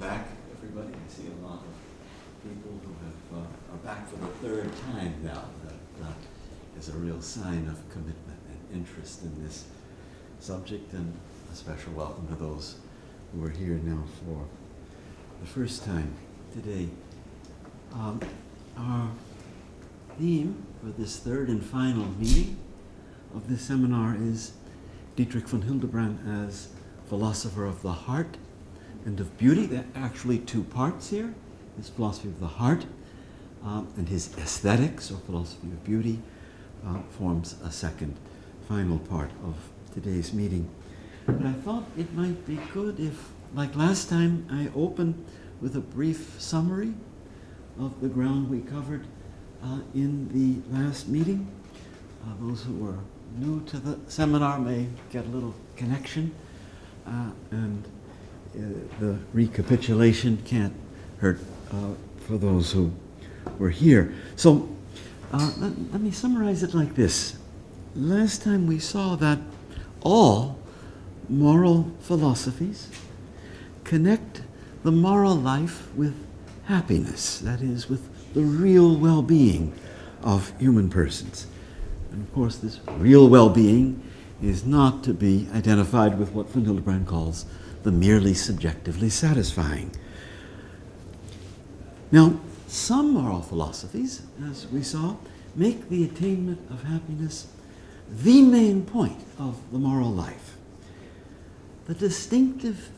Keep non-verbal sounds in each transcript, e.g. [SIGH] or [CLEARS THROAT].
back, everybody. I see a lot of people who have, uh, are back for the third time now. That is a real sign of commitment and interest in this subject, and a special welcome to those who are here now for the first time today. Um, our theme for this third and final meeting of this seminar is Dietrich von Hildebrand as philosopher of the heart and of beauty. There are actually two parts here his philosophy of the heart um, and his aesthetics, or philosophy of beauty, uh, forms a second, final part of today's meeting. But I thought it might be good if, like last time, I open with a brief summary of the ground we covered uh, in the last meeting. Uh, those who are new to the seminar may get a little connection, uh, and the recapitulation can't hurt uh, for those who were here. So uh, let, let me summarize it like this. Last time we saw that all moral philosophies connect the moral life with happiness, that is, with the real well being of human persons. And of course, this real well being is not to be identified with what von Hildebrand calls the merely subjectively satisfying. Now, some moral philosophies, as we saw, make the attainment of happiness the main point of the moral life. The distinctive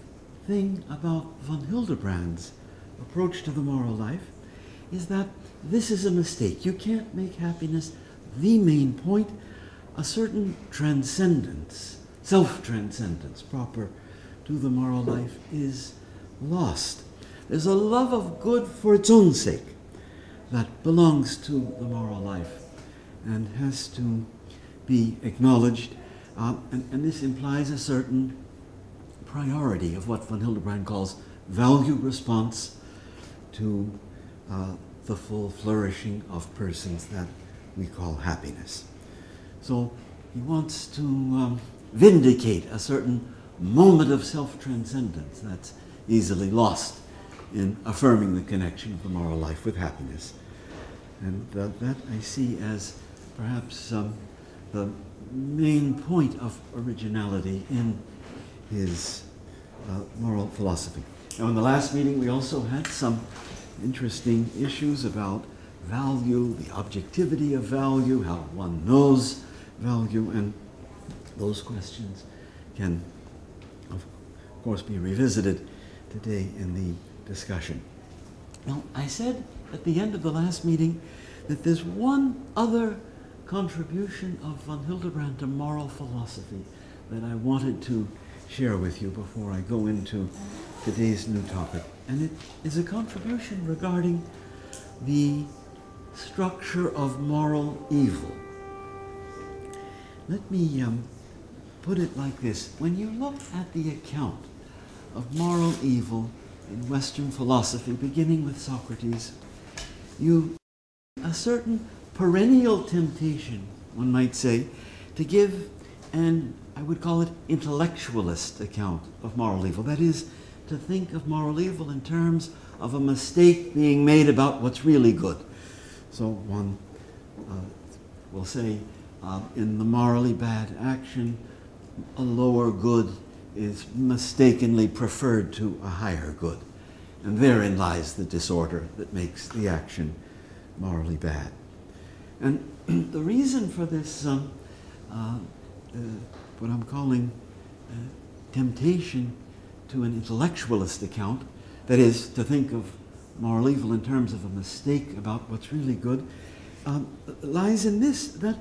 thing about von Hildebrand's approach to the moral life is that this is a mistake. You can't make happiness the main point. A certain transcendence, self transcendence, proper to the moral life, is lost. There's a love of good for its own sake that belongs to the moral life and has to be acknowledged. Uh, and, and this implies a certain priority of what von Hildebrand calls value response to uh, the full flourishing of persons that we call happiness. So he wants to um, vindicate a certain moment of self transcendence that's easily lost in affirming the connection of the moral life with happiness. And uh, that I see as perhaps um, the main point of originality in his uh, moral philosophy. Now, in the last meeting, we also had some interesting issues about value, the objectivity of value, how one knows value, and those questions can, course, be revisited today in the discussion. Now, I said at the end of the last meeting that there's one other contribution of von Hildebrand to moral philosophy that I wanted to share with you before I go into today's new topic. And it is a contribution regarding the structure of moral evil. Let me um, put it like this. When you look at the account of moral evil in Western philosophy, beginning with Socrates, you a certain perennial temptation, one might say, to give an, I would call it, intellectualist account of moral evil. That is, to think of moral evil in terms of a mistake being made about what's really good. So one uh, will say, uh, in the morally bad action, a lower good is mistakenly preferred to a higher good. And therein lies the disorder that makes the action morally bad. And [CLEARS THROAT] the reason for this, um, uh, uh, what I'm calling uh, temptation to an intellectualist account, that is, to think of moral evil in terms of a mistake about what's really good, um, lies in this that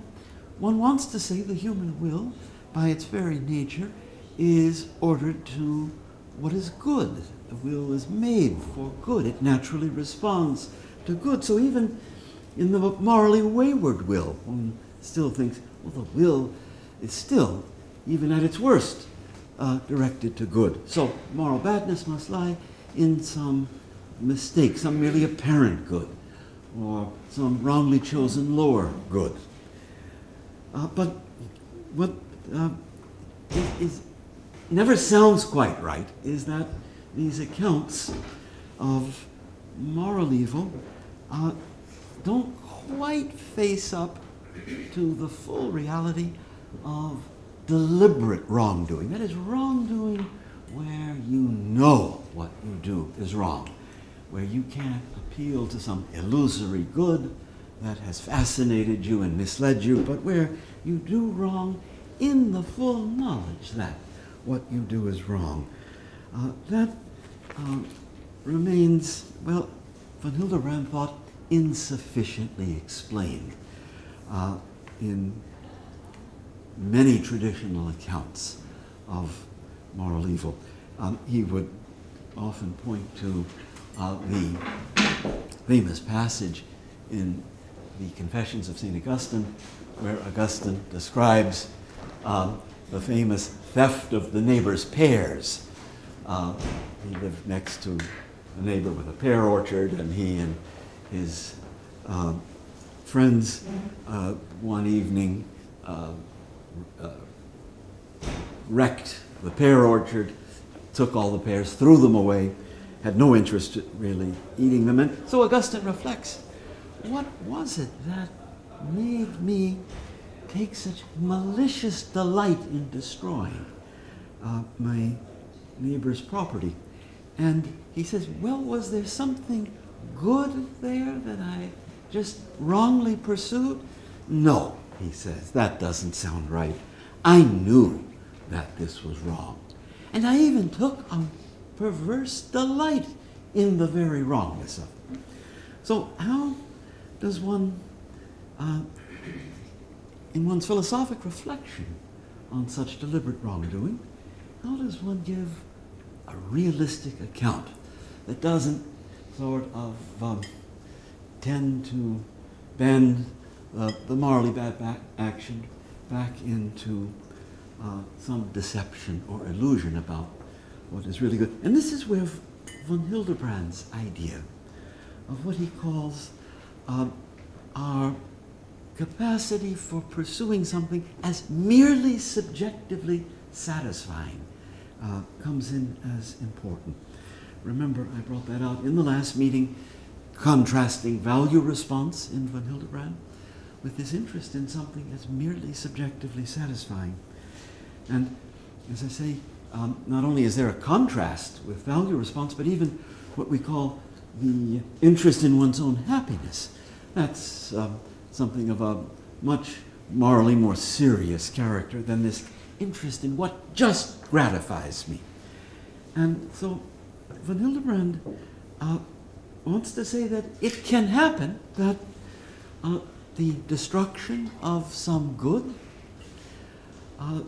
one wants to say the human will, by its very nature, is ordered to what is good. The will is made for good. It naturally responds to good. So even in the morally wayward will, one still thinks, well, the will is still, even at its worst, uh, directed to good. So moral badness must lie in some mistake, some merely apparent good, or some wrongly chosen lower good. Uh, but what uh, is, is, never sounds quite right is that these accounts of moral evil uh, don't quite face up to the full reality of deliberate wrongdoing. That is, wrongdoing where you know what you do is wrong, where you can't appeal to some illusory good that has fascinated you and misled you, but where you do wrong in the full knowledge that what you do is wrong. Uh, that uh, remains, well, Von Hildebrand thought insufficiently explained uh, in many traditional accounts of moral evil. Um, he would often point to uh, the famous passage in the Confessions of St. Augustine, where Augustine describes um, the famous theft of the neighbor's pears. Uh, he lived next to a neighbor with a pear orchard, and he and his uh, friends uh, one evening uh, uh, wrecked the pear orchard, took all the pears, threw them away, had no interest really eating them. And so Augustine reflects what was it that made me take such malicious delight in destroying uh, my neighbor's property? And he says, Well, was there something good there that I just wrongly pursued? No, he says, that doesn't sound right. I knew that this was wrong. And I even took a perverse delight in the very wrongness of it. So, how does one, uh, in one's philosophic reflection on such deliberate wrongdoing, how does one give a realistic account that doesn't sort of um, tend to bend the morally bad back action back into uh, some deception or illusion about what is really good. And this is where von Hildebrand's idea of what he calls uh, our capacity for pursuing something as merely subjectively satisfying uh, comes in as important. Remember, I brought that out in the last meeting, contrasting value response in von Hildebrand with his interest in something as merely subjectively satisfying. And as I say, um, not only is there a contrast with value response, but even what we call the interest in one's own happiness. That's um, something of a much morally more serious character than this interest in what just gratifies me. And so von Hildebrand uh, wants to say that it can happen that uh, the destruction of some good, uh,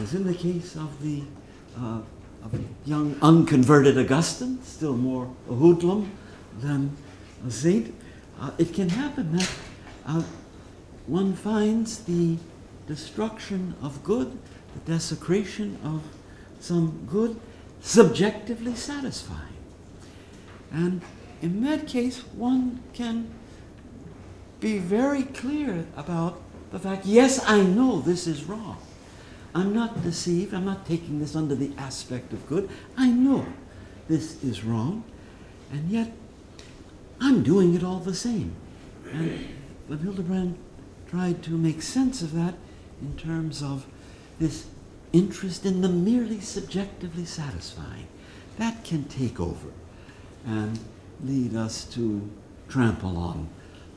as in the case of the uh, of young unconverted Augustine, still more a hoodlum than a saint, uh, it can happen that uh, one finds the destruction of good, the desecration of some good, subjectively satisfying. And in that case, one can be very clear about the fact yes, I know this is wrong. I'm not deceived. I'm not taking this under the aspect of good. I know this is wrong. And yet, I'm doing it all the same. And but Hildebrand tried to make sense of that in terms of this interest in the merely subjectively satisfying. That can take over and lead us to trample on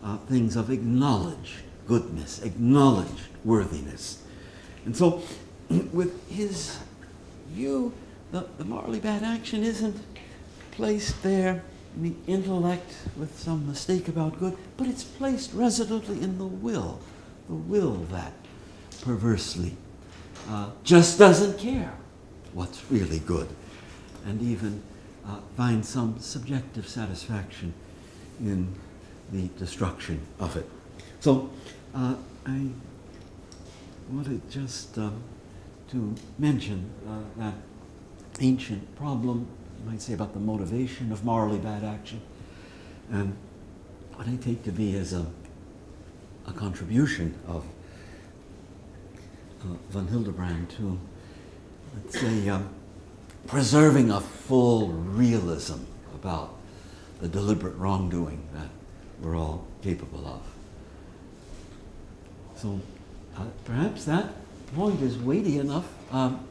uh, things of acknowledged goodness, acknowledged worthiness. And so, [CLEARS THROAT] with his view, the, the morally bad action isn't placed there the intellect with some mistake about good, but it's placed resolutely in the will, the will that perversely uh, just doesn't care what's really good, and even uh, finds some subjective satisfaction in the destruction of it. So uh, I wanted just um, to mention uh, that ancient problem, you might say, about the motivation of morally bad action, and what I take to be as a, a contribution of uh, von Hildebrand to, let's say, um, preserving a full realism about the deliberate wrongdoing that we're all capable of. So uh, perhaps that point is weighty enough um,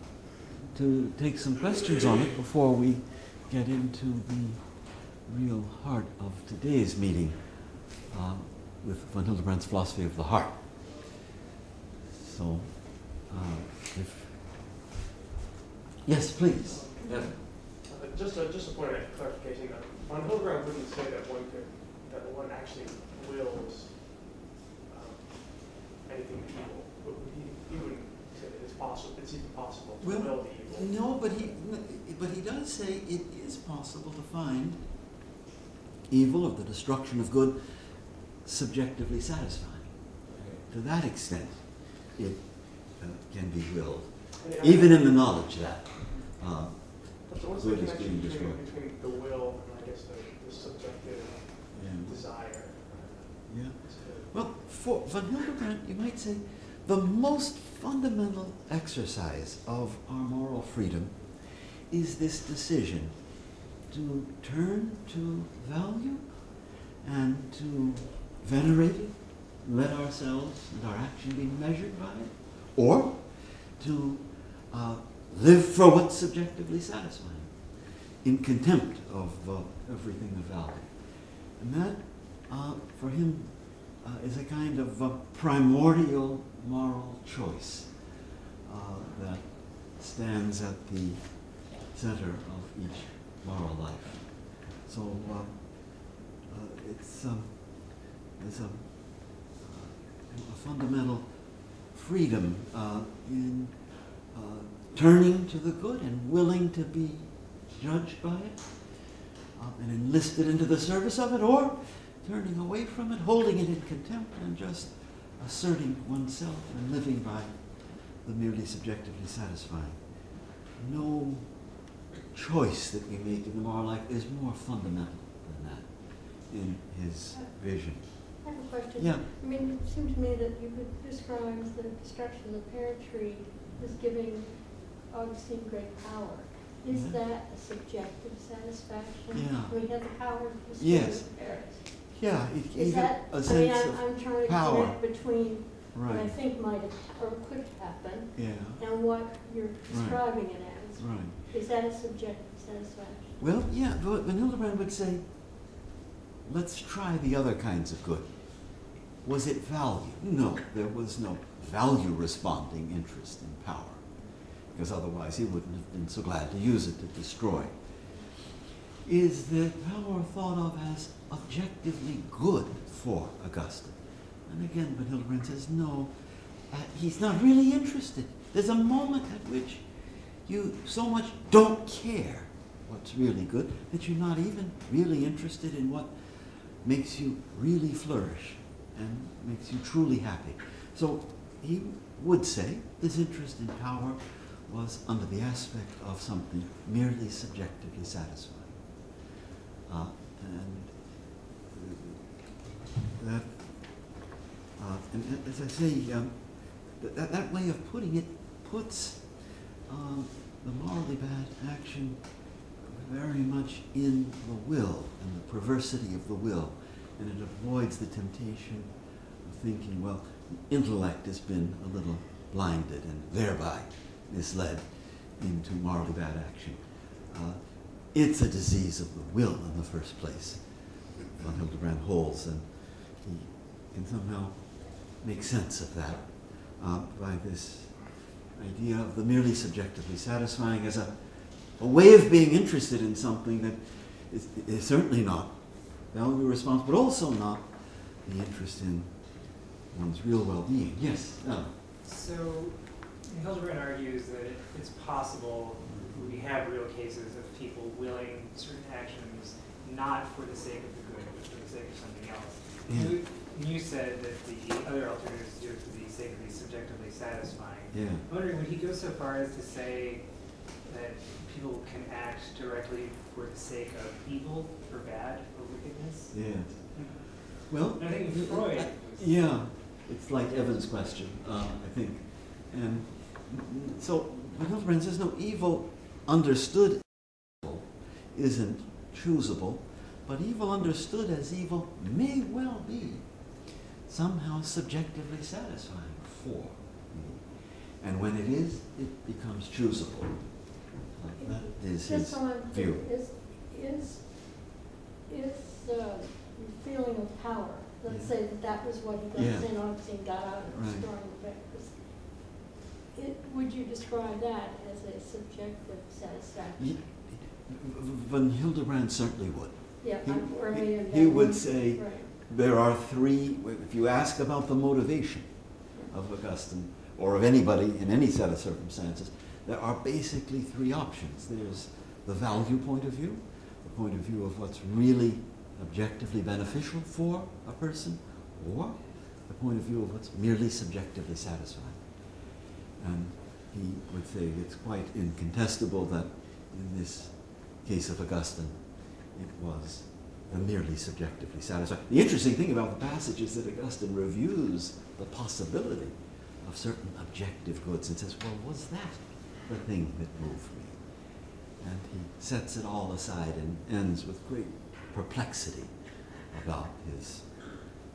to take some questions on it before we get into the real heart of today's meeting uh, with von Hildebrand's philosophy of the heart. So, uh, if yes, please. Uh, just a just a point of clarification. Uh, von Hildebrand wouldn't say that one could that one actually wills um, anything evil. But he, he wouldn't say that it's possible. It's even possible to Well, will the. No, but he but he does say it is possible to find evil or the destruction of good subjectively satisfying. To that extent, it uh, can be willed, even in the knowledge that. Uh, So what's the good is connection being between, destroyed. between the will and I guess the, the subjective yeah. desire? yeah. Well, for von Hildebrand, you might say the most fundamental exercise of our moral freedom is this decision to turn to value and to venerate it, let ourselves and our action be measured by it, or to uh, live for what's subjectively satisfying in contempt of uh, everything of value. And that, uh, for him, uh, is a kind of a primordial moral choice uh, that stands at the center of each moral life. So uh, uh, it's, um, it's a, uh, a fundamental freedom uh, in uh, turning to the good and willing to be judged by it and enlisted into the service of it, or turning away from it, holding it in contempt, and just asserting oneself and living by the merely subjectively satisfying. No choice that we make in the moral life is more fundamental than that in his vision. I have a question. Yeah. I mean, it seemed to me that you could describe the destruction of the pear tree as giving Augustine great power. Is Mhm. that a subjective satisfaction? Yeah. We have the power to destroy Yes. the pears. Yeah, it Is gave it that, a I mean, sense I'm, of I'm trying to power. connect between what I right. think might have, or could happen, Yeah, and what you're describing it as. right. Is that a subjective satisfaction? Well, yeah, but von Hildebrand would say, let's try the other kinds of good. Was it value? No, there was no value responding interest in power, because otherwise he wouldn't have been so glad to use it to destroy. Is that power thought of as objectively good for Augustine? And again, von Hildebrand says, no, uh, he's not really interested. There's a moment at which you so much don't care what's really good that you're not even really interested in what makes you really flourish and makes you truly happy. So he would say this interest in power was under the aspect of something merely subjectively satisfying. Uh, that, uh, and as I say, um, that, that way of putting it puts um, the morally bad action very much in the will and the perversity of the will, and it avoids the temptation of thinking, well, the intellect has been a little blinded and thereby misled into morally bad action. Uh, it's a disease of the will in the first place. Von Hildebrand holds, and can somehow make sense of that uh, by this idea of the merely subjectively satisfying as a, a way of being interested in something that is, is certainly not value response, but also not the interest in one's real well-being. Yes. So Hildebrand argues that it's possible we have real cases of people willing certain actions not for the sake of the good, but for the sake of something else. Yeah. You, you said that the other alternatives do it for the sake of the subjectively satisfying. Yeah. I'm wondering, would he go so far as to say that people can act directly for the sake of evil, or bad, or wickedness? Yeah. Well, And I think Freud was- Yeah, it's like Evan's question, uh, I think. And so, von Hildebrand says, no, evil understood evil isn't choosable, but evil understood as evil may well be somehow subjectively satisfying for me. And when it is, it becomes choosable. Like that is his so I'm clear, view. is, is, is, uh, feeling of power, let's Yeah. say that that was what he got, Yeah. St. Augustine got out of Right. destroying the bears. It, would you describe that as a subjective satisfaction? Ye- von Hildebrand certainly would. Yeah, He- he- he would say- Right. There are three, if you ask about the motivation of Augustine, or of anybody in any set of circumstances, there are basically three options. There's the value point of view, the point of view of what's really objectively beneficial for a person, or the point of view of what's merely subjectively satisfying. And he would say it's quite incontestable that in this case of Augustine, it was merely subjectively satisfied. The interesting thing about the passage is that Augustine reviews the possibility of certain objective goods and says, well, was that the thing that moved me? And he sets it all aside and ends with great perplexity about his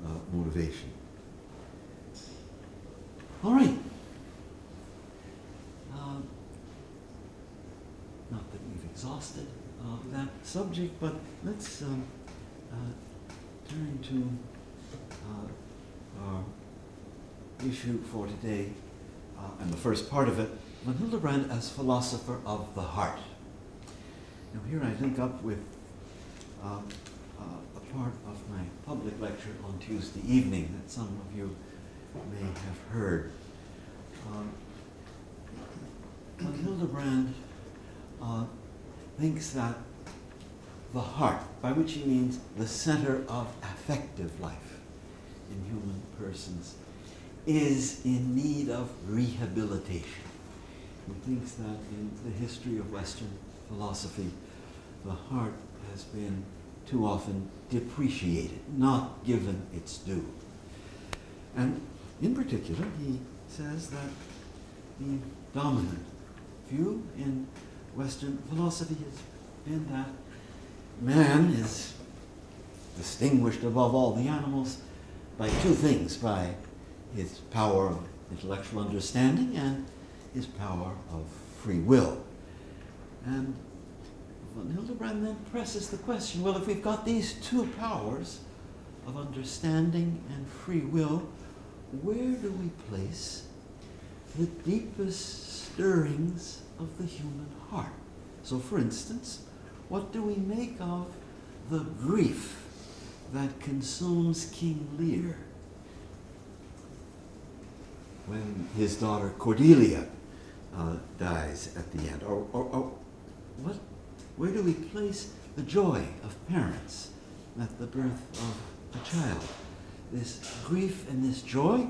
uh, motivation. All right. Um, not that we've exhausted uh, that subject, but let's um, uh, turn to uh, our issue for today, uh, and the first part of it, von Hildebrand as philosopher of the heart. Now here I link up with uh, uh, a part of my public lecture on Tuesday evening that some of you may have heard. Um, Hildebrand uh, thinks that the heart, by which he means the center of affective life in human persons, is in need of rehabilitation. He thinks that in the history of Western philosophy, the heart has been too often depreciated, not given its due. And in particular, he says that the dominant view in Western philosophy has been that man is distinguished above all the animals by two things by his power of intellectual understanding and his power of free will. And von Hildebrand then presses the question well, if we've got these two powers of understanding and free will, where do we place the deepest stirrings of the human heart? So, for instance, what do we make of the grief that consumes King Lear when his daughter Cordelia uh, dies at the end? Or, or, or what, where do we place the joy of parents at the birth of a child? This grief and this joy,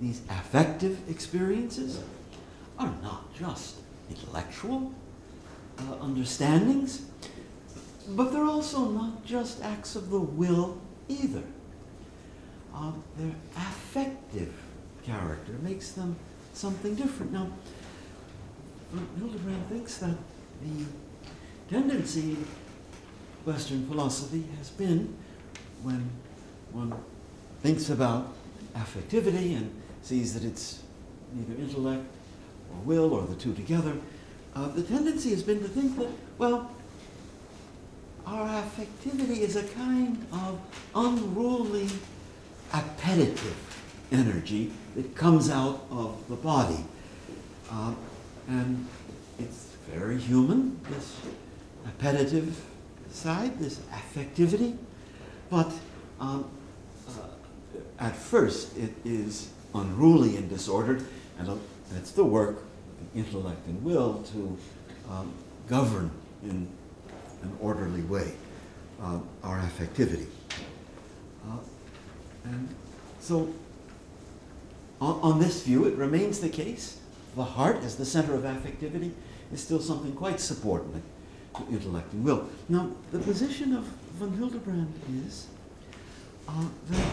these affective experiences, are not just intellectual uh, understandings, but they're also not just acts of the will either. Uh, their affective character makes them something different. Now, Hildebrand thinks that the tendency in Western philosophy has been when one thinks about affectivity and sees that it's neither intellect or will or the two together, uh, the tendency has been to think that, well, our affectivity is a kind of unruly appetitive energy that comes out of the body. Uh, and it's very human, this appetitive side, this affectivity. But um, uh, at first it is unruly and disordered, and uh, it's the work of the intellect and will to um, govern in an orderly way uh, our affectivity. Uh, and so, on, on this view, it remains the case the heart as the center of affectivity is still something quite subordinate to intellect and will. Now, the position of von Hildebrand is uh, that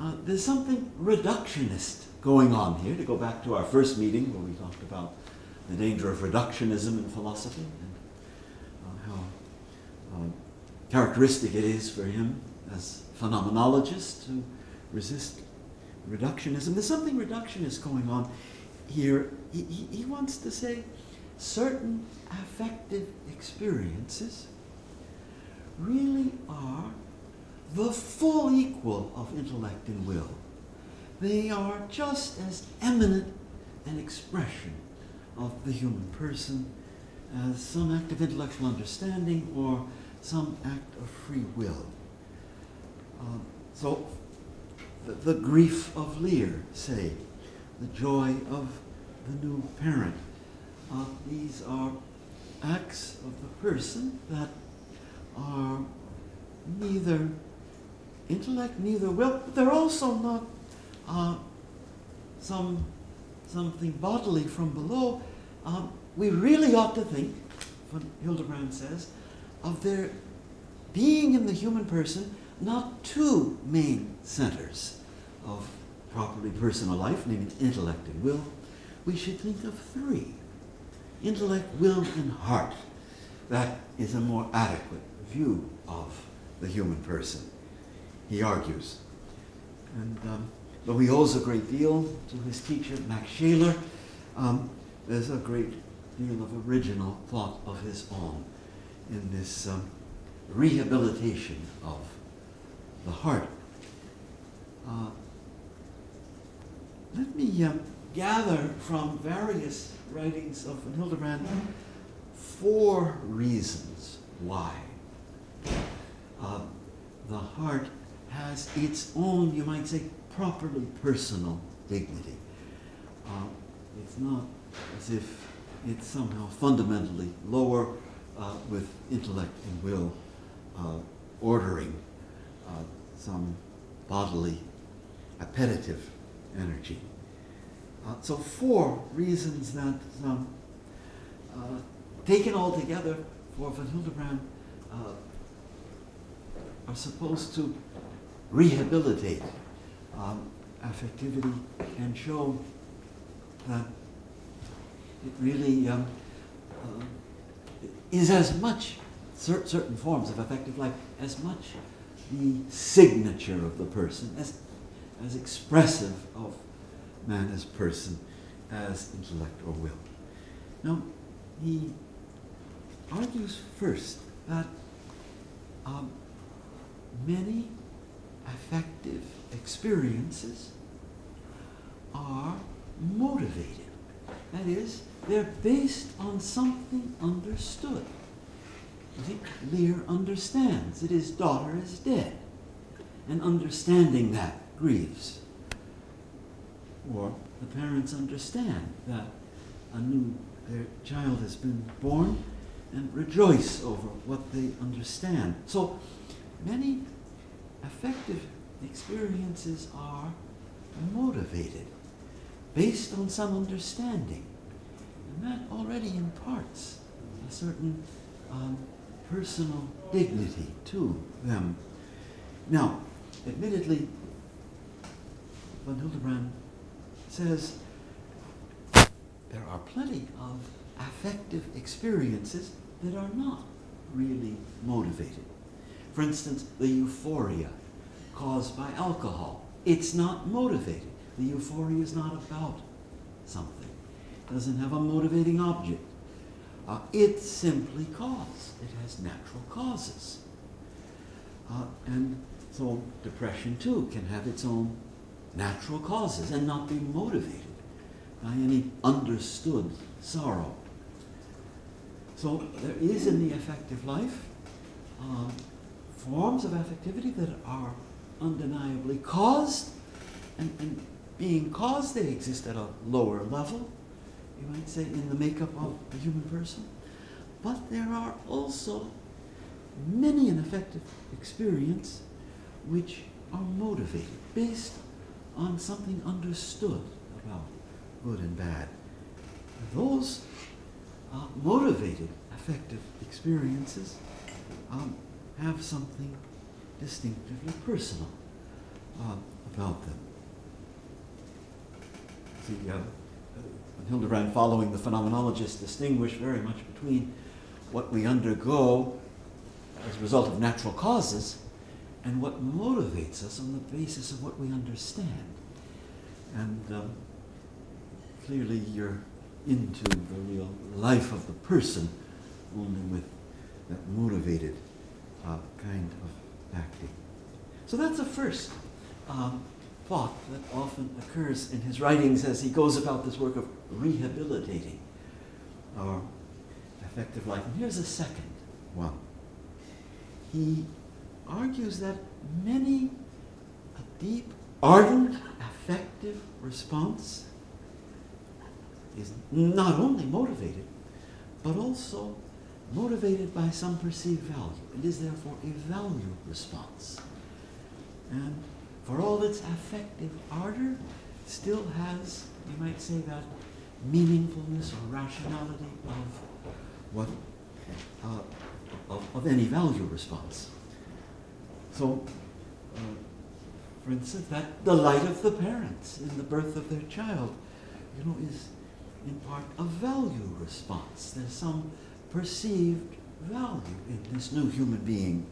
uh, there's something reductionist going on here, to go back to our first meeting where we talked about the danger of reductionism in philosophy uh, characteristic it is for him as phenomenologist to resist reductionism. There's something reductionist going on here. He, he, he wants to say certain affective experiences really are the full equal of intellect and will. They are just as eminent an expression of the human person as some act of intellectual understanding or some act of free will. Uh, so, the, the, grief of Lear, say, the joy of the new parent, uh, these are acts of the person that are neither intellect, neither will, but they're also not uh, some something bodily from below. Um, we really ought to think, what Hildebrand says, of there being in the human person not two main centers of properly personal life, namely intellect and will. We should think of three intellect, will, and heart. That is a more adequate view of the human person, he argues. And um, though he owes a great deal to his teacher, Max Scheler, um, there's a great deal of original thought of his own in this um, rehabilitation of the heart. Uh, let me uh, gather from various writings of Hildebrand four reasons why uh, the heart has its own, you might say, properly personal dignity. Uh, it's not as if it's somehow fundamentally lower uh, with intellect and will uh, ordering uh, some bodily appetitive energy. Uh, so four reasons that um, uh, taken all together for von Hildebrand are supposed to rehabilitate um, affectivity and show that it really um, uh, is as much cer- certain forms of affective life as much the signature of the person as as expressive of man as person as intellect or will. Now, he argues first that um, many affective experiences are motivated. That is, they're based on something understood. You see, Lear understands that his daughter is dead, and understanding that grieves. Or the parents understand that a new their child has been born and rejoice over what they understand. So many affective experiences are motivated based on some understanding. That already imparts a certain um, personal dignity to them. Now, admittedly, von Hildebrand says there are plenty of affective experiences that are not really motivated. For instance, the euphoria caused by alcohol. It's not motivated. The euphoria is not about something. Doesn't have a motivating object. Uh, simply cause. It has natural causes. Uh, and so depression too can have its own natural causes and not be motivated by any understood sorrow. So there is in the affective life um, forms of affectivity that are undeniably caused, and, and being caused, they exist at a lower level, you might say, in the makeup of a human person. But there are also many an affective experience which are motivated, based on something understood about good and bad. Those uh, motivated affective experiences um, have something distinctively personal uh, about them. The uh, uh, Hildebrand, following the phenomenologists, distinguish very much between what we undergo as a result of natural causes and what motivates us on the basis of what we understand. And um, clearly, you're into the real life of the person only with that motivated uh, kind of acting. So that's a first um, thought that often occurs in his writings as he goes about this work of rehabilitating our affective life. And here's a second one. He argues that many a deep, ardent, affective response is not only motivated, but also motivated by some perceived value. It is therefore a value response. And for all its affective ardor, still has, you might say, that meaningfulness or rationality of what uh, of, of, any value response. So, uh, for instance, that delight of the parents in the birth of their child, you know, is in part a value response. There's some perceived value in this new human being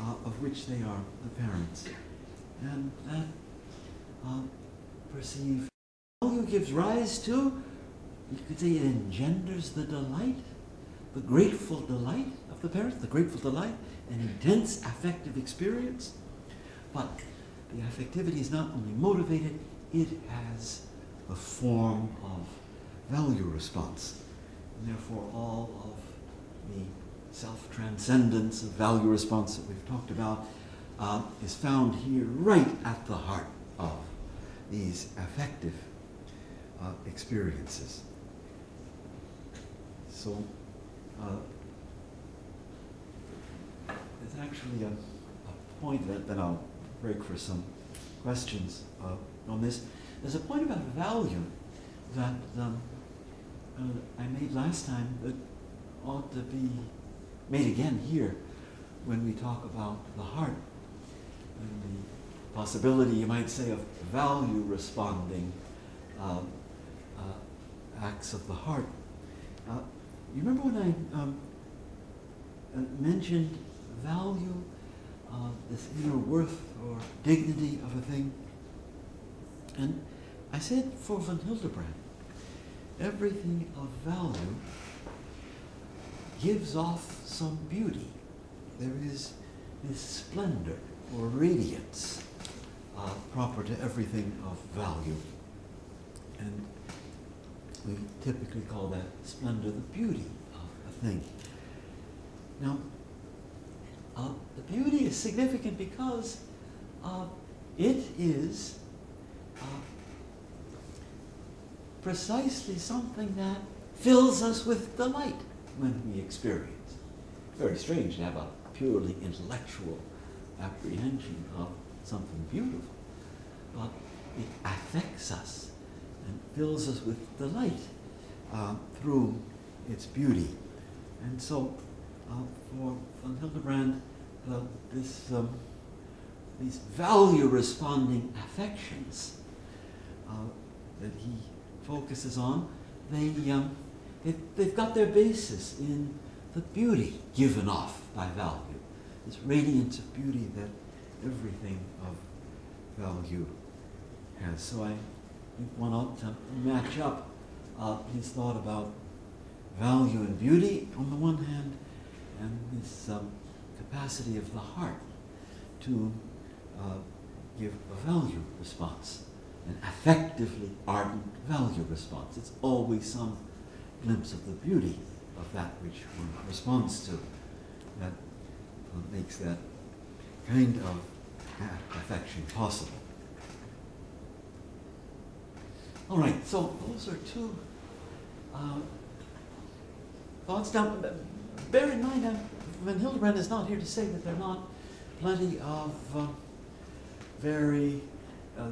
uh, of which they are the parents. And that uh, perceived value gives rise to, you could say it engenders the delight, the grateful delight of the parents, the grateful delight, an intense affective experience. But the affectivity is not only motivated, it has a form of value response. And therefore, all of the self transcendence of value response that we've talked about uh, is found here right at the heart of these affective uh, experiences. So, uh, there's actually a, a point that I'll break for some questions uh, on this. There's a point about value that um, uh, I made last time that ought to be made again here when we talk about the heart and the possibility, you might say, of value responding um, uh, acts of the heart. Uh, you remember when I um, uh, mentioned value, uh, this inner worth or dignity of a thing? And I said for von Hildebrand, everything of value gives off some beauty. There is this splendor or radiance uh, proper to everything of value. And we typically call that splendor the beauty of a thing. Now, uh, the beauty is significant because uh, it is uh, precisely something that fills us with delight when we experience. Very strange to have a purely intellectual apprehension of something beautiful, but it affects us and fills us with delight uh, through its beauty. And so, uh, for von Hildebrand, uh, this, um, these value responding affections uh, that he focuses on, they, um, they, they've got their basis in the beauty given off by value, this radiance of beauty that everything of value has. So I think one ought to match up uh, his thought about value and beauty on the one hand, and this um, capacity of the heart to uh, give a value response an affectively ardent value response. It's always some glimpse of the beauty of that which one responds to that uh, makes that kind of affection possible. All right, so those are two uh, thoughts. Now, bear in mind that von Hildebrand is not here to say that there are not plenty of uh, very uh,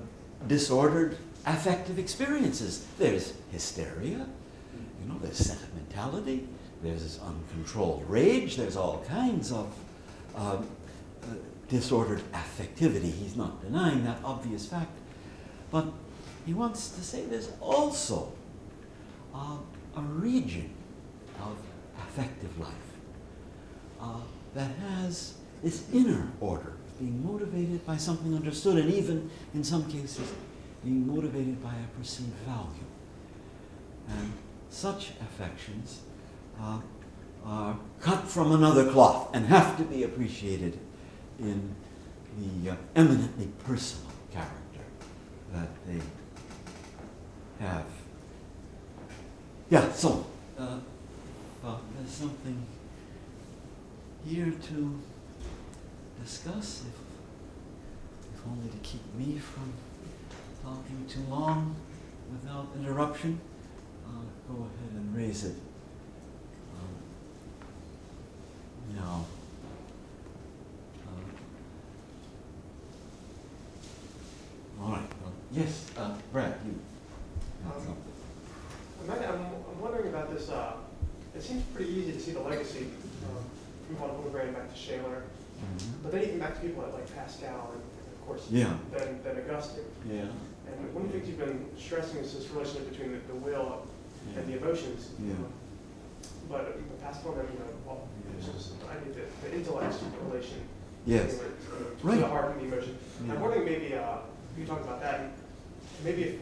disordered affective experiences. There's hysteria, you know, there's sentimentality, there's uncontrolled rage, there's all kinds of um, disordered affectivity. He's not denying that obvious fact. But he wants to say there's also uh, a region of affective life uh, that has this inner order, being motivated by something understood, and even in some cases, being motivated by a perceived value. And such affections uh, are cut from another cloth and have to be appreciated in the uh, eminently personal character that they have. Yeah, so uh, uh, there's something here to discuss, if, if only to keep me from talking too long without interruption. Uh, go ahead and raise it. Um, now, uh, all right. Well, yes, uh, Brad, you Um. I'm, I'm, wondering about this, uh, it seems pretty easy to see the legacy, um, from von Hildebrand back to Scheler, Mhm. but then even back to people like Pascal and, of course, Yeah. then, then Augustine. Yeah. And one of the things you've been stressing is this relationship between the, the will and the Yeah. emotions. Yeah. But uh, Pascal, I mean, uh, well, it's just, I think that the intellect relation. Yes. to- To Right. the heart and the emotion. Yeah. I'm wondering maybe, uh, you talked about that, maybe if,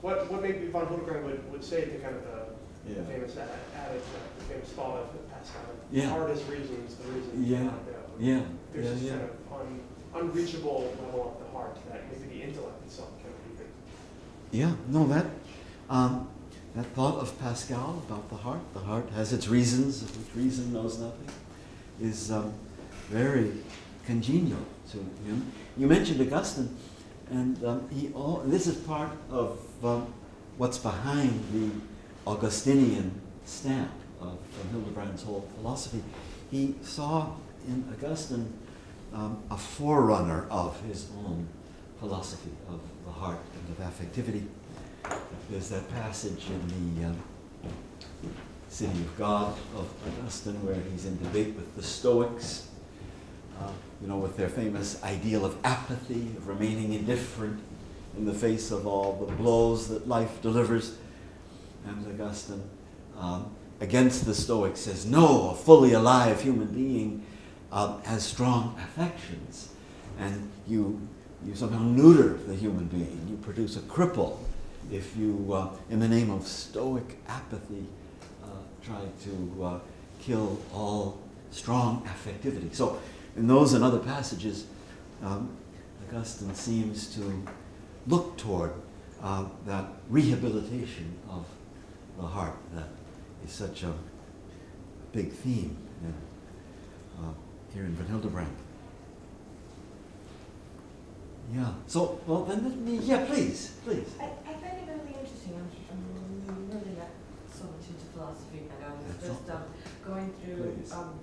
what, what maybe von Hildebrand would, would say to kind of the Yeah. the famous adage, uh, the famous thought of Pascal. Yeah. Heart is reasons, the reasons Yeah. Yeah. There's yeah, this yeah. kind of un, unreachable level of the heart that maybe the intellect itself cannot even. Yeah, no, that, um, that thought of Pascal about the heart, the heart has its reasons, of which reason knows nothing, is um, very congenial to him. You mentioned Augustine, and um, he all, this is part of um, what's behind the Augustinian stamp of, of Hildebrand's whole philosophy. He saw in Augustine um, a forerunner of his own philosophy of the heart and of affectivity. There's that passage in the um, City of God of Augustine where he's in debate with the Stoics, uh, you know, with their famous ideal of apathy, of remaining indifferent in the face of all the blows that life delivers. And Augustine, um, against the Stoics, says, no, a fully alive human being um, has strong affections. And you, you somehow neuter the human being. You produce a cripple if you, uh, in the name of Stoic apathy, uh, try to uh, kill all strong affectivity. So, in those and other passages, um, Augustine seems to look toward uh, that rehabilitation of the heart that is such a big theme in, uh, here in von Hildebrand. Yeah. So, well, then let me, yeah, please, please. I, I find it really interesting. I'm, I'm really not so much into philosophy, but I was That's just all. um, going through um,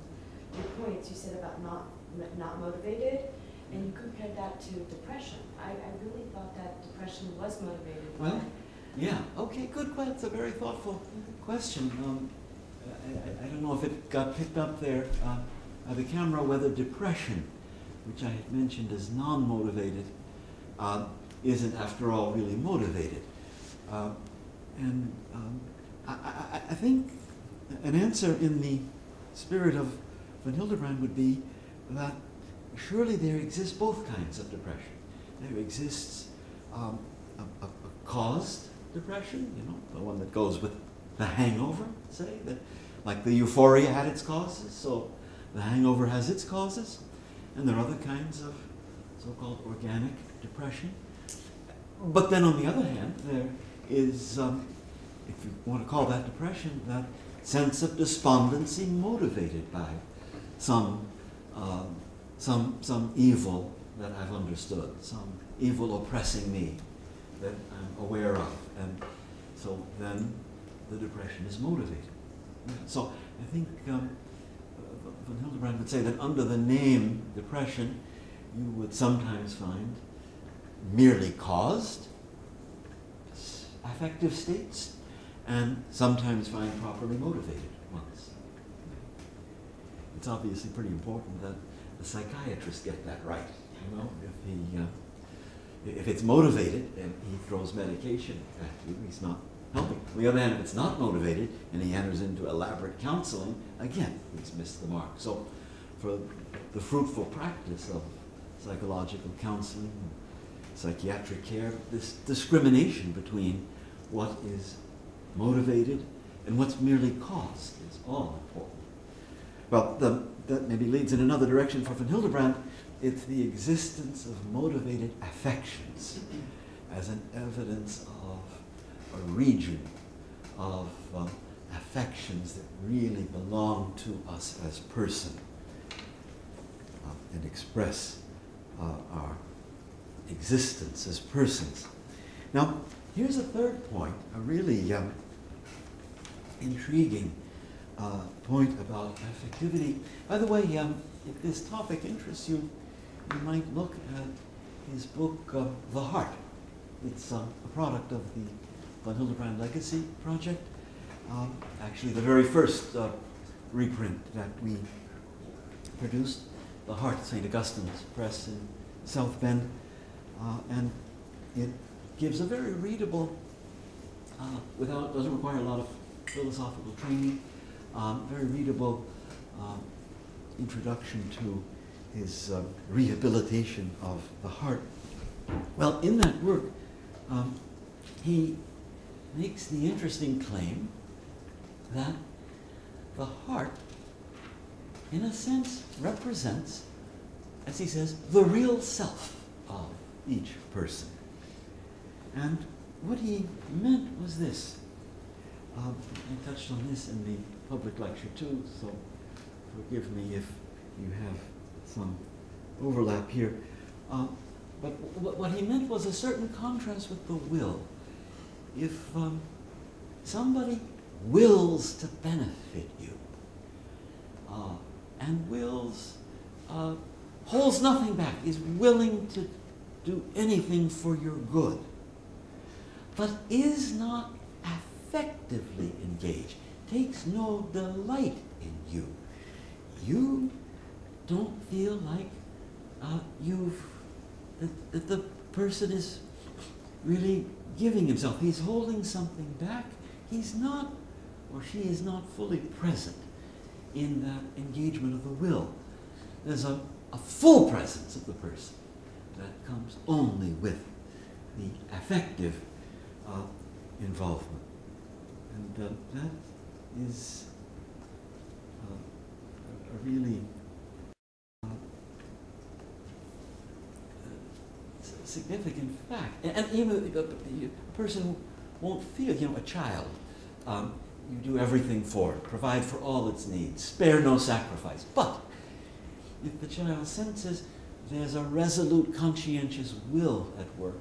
your points. You said about not not motivated, and you compared that to depression. I, I really thought that depression was motivated. Well, Yeah, okay, good. que- That's a very thoughtful question. Um, I, I- don't know if it got picked up there uh, by the camera whether depression, which I had mentioned as non motivated, uh, isn't after all really motivated. Uh, and um, I, I, I think an answer in the spirit of von Hildebrand would be that surely there exist both kinds of depression. There exists um, a, a, a caused depression, you know, the one that goes with the hangover, say, that like the euphoria had its causes, so the hangover has its causes, and there are other kinds of so-called organic depression. But then on the other hand, there is, um, if you want to call that depression, that sense of despondency motivated by some, um, some, some evil that I've understood, some evil oppressing me that I'm aware of. And so then the depression is motivated. So I think um, von Hildebrand would say that under the name depression, you would sometimes find merely caused affective states and sometimes find properly motivated ones. It's obviously pretty important that the psychiatrist get that right, you know, if he, uh, if it's motivated and he throws medication at you, he's not helping. On the other hand, if it's not motivated and he enters into elaborate counseling, again, he's missed the mark. So, for the fruitful practice of psychological counseling, and psychiatric care, this discrimination between what is motivated and what's merely caused is all important. Well, the, that maybe leads in another direction for von Hildebrand. It's the existence of motivated affections as an evidence of a region of um, affections that really belong to us as person uh, and express uh, our existence as persons. Now, here's a third point, a really um, intriguing uh, point about affectivity. By the way, um, if this topic interests you, you might look at his book, uh, The Heart. It's um, a product of the Von Hildebrand Legacy Project. Um, actually, the very first uh, reprint that we produced, The Heart, St. Augustine's Press in South Bend. Uh, and it gives a very readable, uh, without, doesn't require a lot of philosophical training, um, very readable um, introduction to his uh, rehabilitation of the heart. Well, in that work, um, he makes the interesting claim that the heart, in a sense, represents, as he says, the real self of each person. And what he meant was this. Um, I touched on this in the public lecture too, so forgive me if you have some overlap here. Uh, but what he meant was a certain contrast with the will. If um, somebody wills to benefit you uh, and wills, uh, holds nothing back, is willing to do anything for your good, but is not affectively engaged, takes no delight in you, you don't feel like uh, you've, that, that the person is really giving himself. He's holding something back. He's not, or she is not fully present in that engagement of the will. There's a, a full presence of the person that comes only with the affective uh, involvement. And uh, that is uh, a, really uh, significant fact. And, and even a person won't feel, you know, a child, um, you do everything for it, provide for all its needs, spare no sacrifice. But if the child senses there's a resolute, conscientious will at work,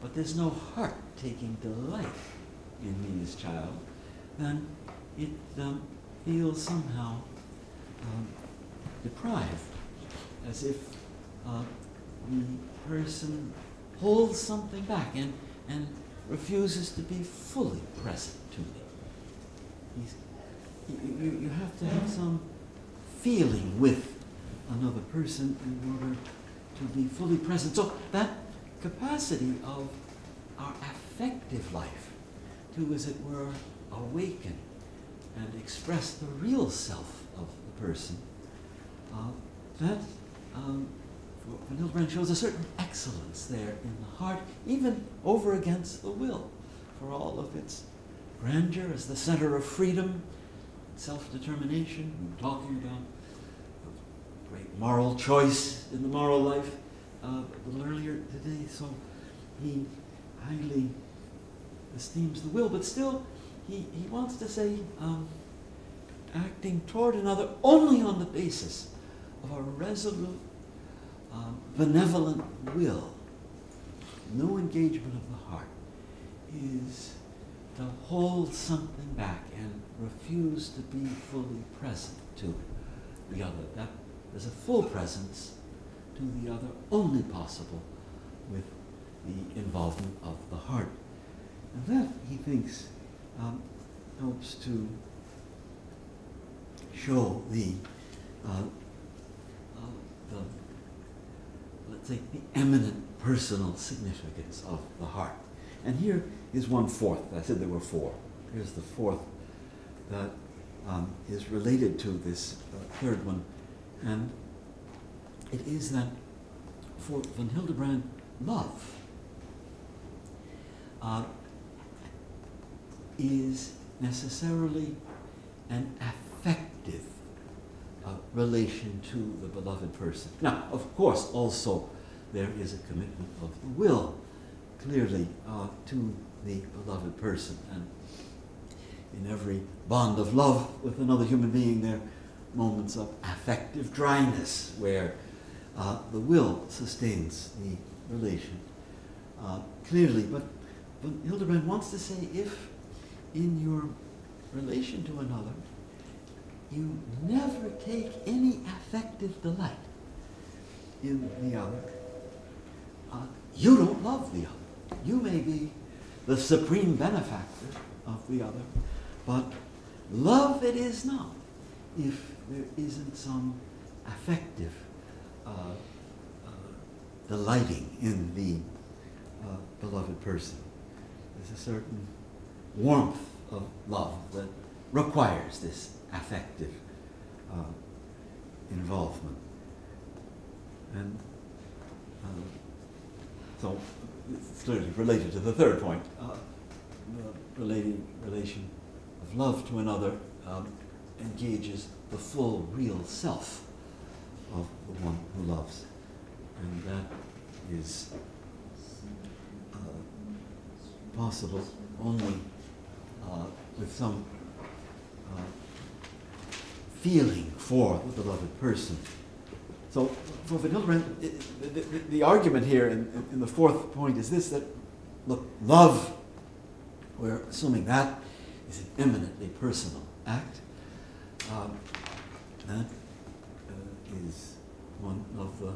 but there's no heart taking delight in me as child, then it um, feels somehow um, deprived, as if uh, the person holds something back and, and refuses to be fully present to me. You, you have to have some feeling with another person in order to be fully present. So that capacity of our affective life to, as it were, awaken and express the real self of the person, uh, that um, von Hildebrand shows a certain excellence there in the heart, even over against the will, for all of its grandeur as the center of freedom, self-determination, talking about great moral choice in the moral life uh, a little earlier today. So he highly esteems the will, but still he, he wants to say um, acting toward another only on the basis of a resolute, um, benevolent will. No engagement of the heart is to hold something back and refuse to be fully present to the other. That there's a full presence to the other only possible with the involvement of the heart. And that, he thinks, um, helps to show the, uh, uh, the, let's say, the eminent personal significance of the heart. And here is one fourth. I said there were four. Here's the fourth that um, is related to this uh, third one. And it is that for von Hildebrand, love uh, is necessarily an affective uh, relation to the beloved person. Now, of course, also there is a commitment of the will, clearly, uh, to the beloved person. And in every bond of love with another human being, there are moments of affective dryness where uh, the will sustains the relation uh, clearly. But, but Hildebrand wants to say if in your relation to another, you never take any affective delight in the other, uh, you don't love the other. You may be the supreme benefactor of the other, but love it is not if there isn't some affective uh, uh, delighting in the uh, beloved person. There's a certain warmth of love that requires this affective uh, involvement. And uh, so it's clearly related to the third point, uh, the relating relation of love to another um, engages the full, real self of the one who loves. And that is uh, possible only uh, with some uh, feeling for the beloved person. So, for von Hildebrand, the, the, the, argument here in, in the fourth point is this that, look, love, we're assuming that is an eminently personal act. Um, that is one of the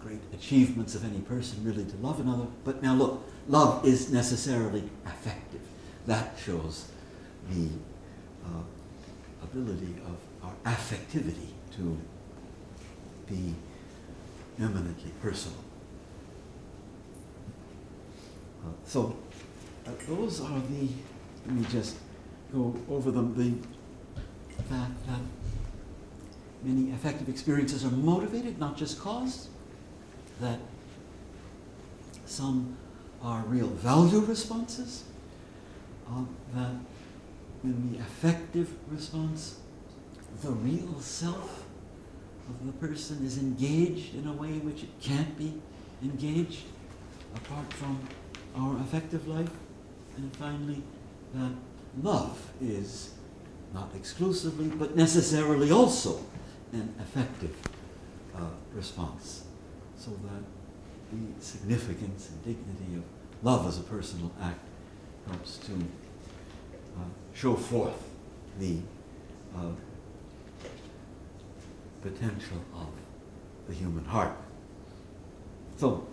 great achievements of any person, really, to love another. But now, look, love is necessarily affective. That shows the uh, ability of our affectivity to be eminently personal. Uh, so uh, those are the, let me just go over them, the fact that many affective experiences are motivated, not just caused, that some are real value responses, uh, that in the affective response, the real self of the person is engaged in a way in which it can't be engaged apart from our affective life. And finally, that love is not exclusively, but necessarily also an effective uh, response. So that the significance and dignity of love as a personal act helps to uh, show forth the uh, potential of the human heart. So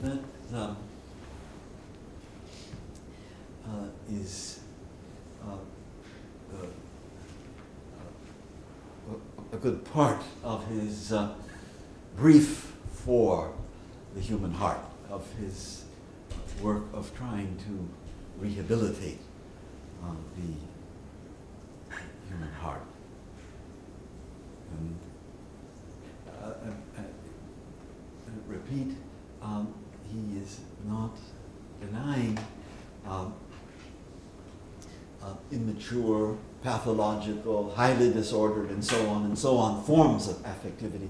that um, uh, is uh, a, good part of his uh, brief for the human heart, of his work of trying to rehabilitate uh, the human heart. And uh, uh, repeat, um, he is not denying um, uh, immature, pathological, highly disordered, and so on and so on forms of affectivity.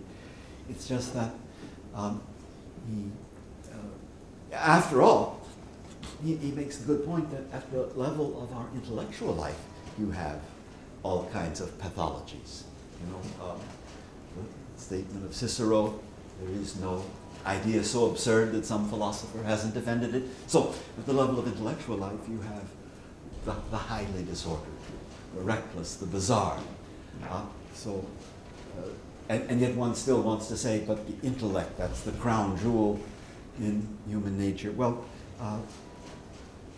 It's just that um, he, uh, after all, he, he makes a good point that at the level of our intellectual life, you have all kinds of pathologies. You know, um, the statement of Cicero, there is no idea so absurd that some philosopher hasn't defended it. So, at the level of intellectual life, you have the, the highly disordered, reckless, the bizarre. Uh, so, uh, and, and yet one still wants to say, but the intellect, that's the crown jewel in human nature. Well, uh,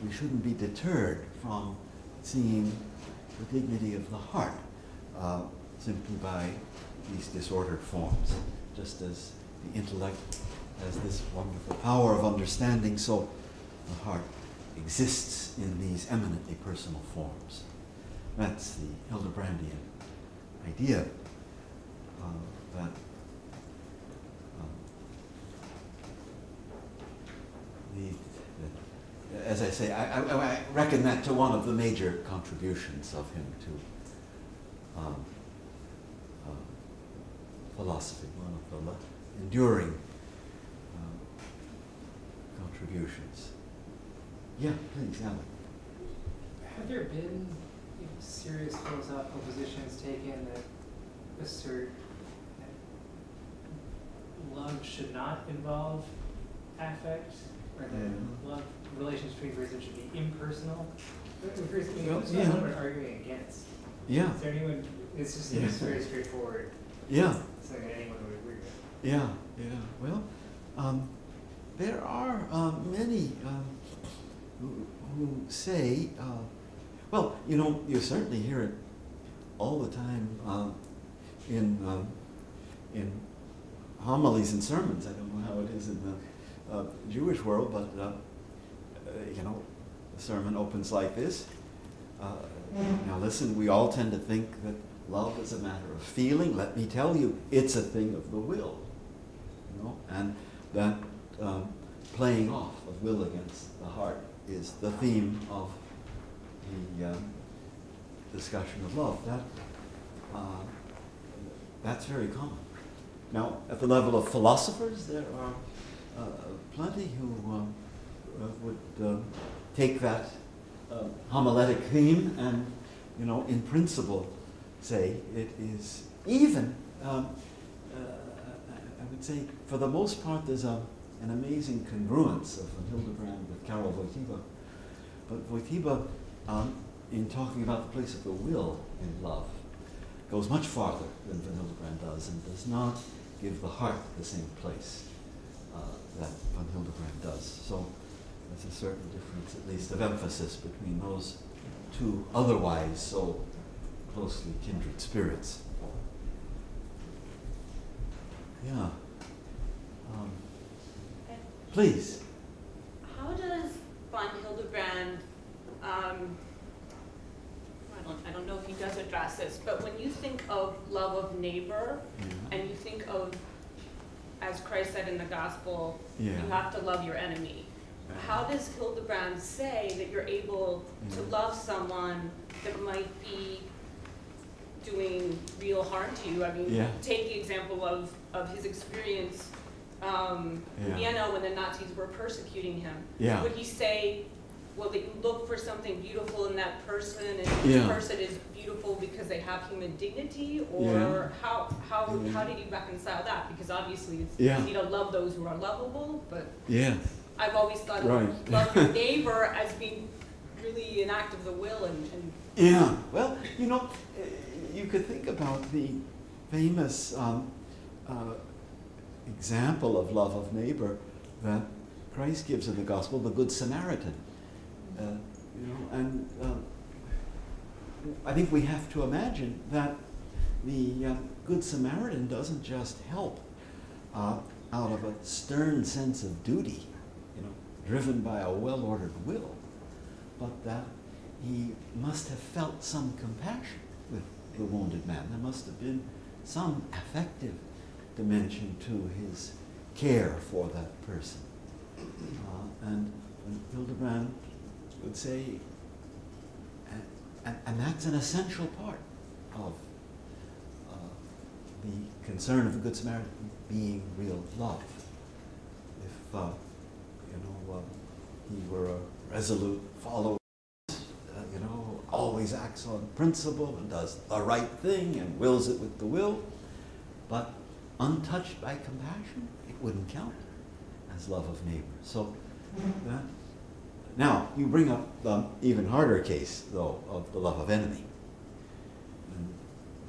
we shouldn't be deterred from seeing the dignity of the heart uh, simply by these disordered forms, just as the intellect has this wonderful power of understanding, so the heart exists in these eminently personal forms. That's the Hildebrandian idea uh, that um, the, as I say, I, I, I reckon that to one of the major contributions of him to um, uh, philosophy, one of the enduring contributions. Yeah, please, Alan. Have there been serious philosophical positions taken that assert that love should not involve affect, or that Mhm. love relations between persons should be impersonal? Who- Who's, I mean, Well, who's yeah. anyone arguing against? Yeah, Is there anyone? It's just Yeah. it's very straightforward. yeah. Something that anyone would agree with. Yeah, yeah. Well, um, there are um, many um, who, who say, uh, well, you know, you certainly hear it all the time um, in um, in homilies and sermons. I don't know how it is in the uh, Jewish world, but uh, uh, you know, the sermon opens like this. Uh, now listen, we all tend to think that love is a matter of feeling. Let me tell you, it's a thing of the will. You know, and that um, playing off of will against the heart is the theme of the um, discussion of love. That uh, that's very common. Now, at the level of philosophers, there are uh, plenty who um, would uh, take that homiletic theme and, you know, in principle, say it is even. Um, I would say, for the most part, there's a, an amazing congruence of Hildebrand with Karol Wojtyla. But Wojtyla, um, in talking about the place of the will in love, goes much farther than von Hildebrand does and does not give the heart the same place uh, that von Hildebrand does. So there's a certain difference, at least, of emphasis between those two otherwise so closely kindred spirits. Yeah. Um, please. How does von Hildebrand, um, I don't, I don't know if he does address this, but when you think of love of neighbor, Yeah. and you think of, as Christ said in the gospel, you have to love your enemy. How does Hildebrand say that you're able to love someone that might be doing real harm to you? I mean, Yeah. take the example of, of his experience um, in Yeah. Vienna when the Nazis were persecuting him. Yeah. Would he say, well, that you look for something beautiful in that person, and Yeah. each person is beautiful because they have human dignity, or Yeah. how how Yeah. how did you reconcile that? Because obviously it's Yeah. easy to love those who are lovable, but Yeah. I've always thought Right. of love [LAUGHS] your neighbor as being really an act of the will and, and Yeah. Well, you know, you could think about the famous um, uh, example of love of neighbor that Christ gives in the gospel, the Good Samaritan. Uh, you know, and uh, I think we have to imagine that the uh, Good Samaritan doesn't just help uh, out of a stern sense of duty, you know, driven by a well-ordered will, but that he must have felt some compassion with the wounded man. There must have been some affective dimension to his care for that person. Uh, and and Hildebrand would say, and, and, and that's an essential part of uh, the concern of the Good Samaritan being real love. If, uh, you know, uh, he were a resolute follower, uh, you know, always acts on principle and does the right thing and wills it with the will, but untouched by compassion, it wouldn't count as love of neighbor. So that now you bring up the even harder case though of the love of enemy. And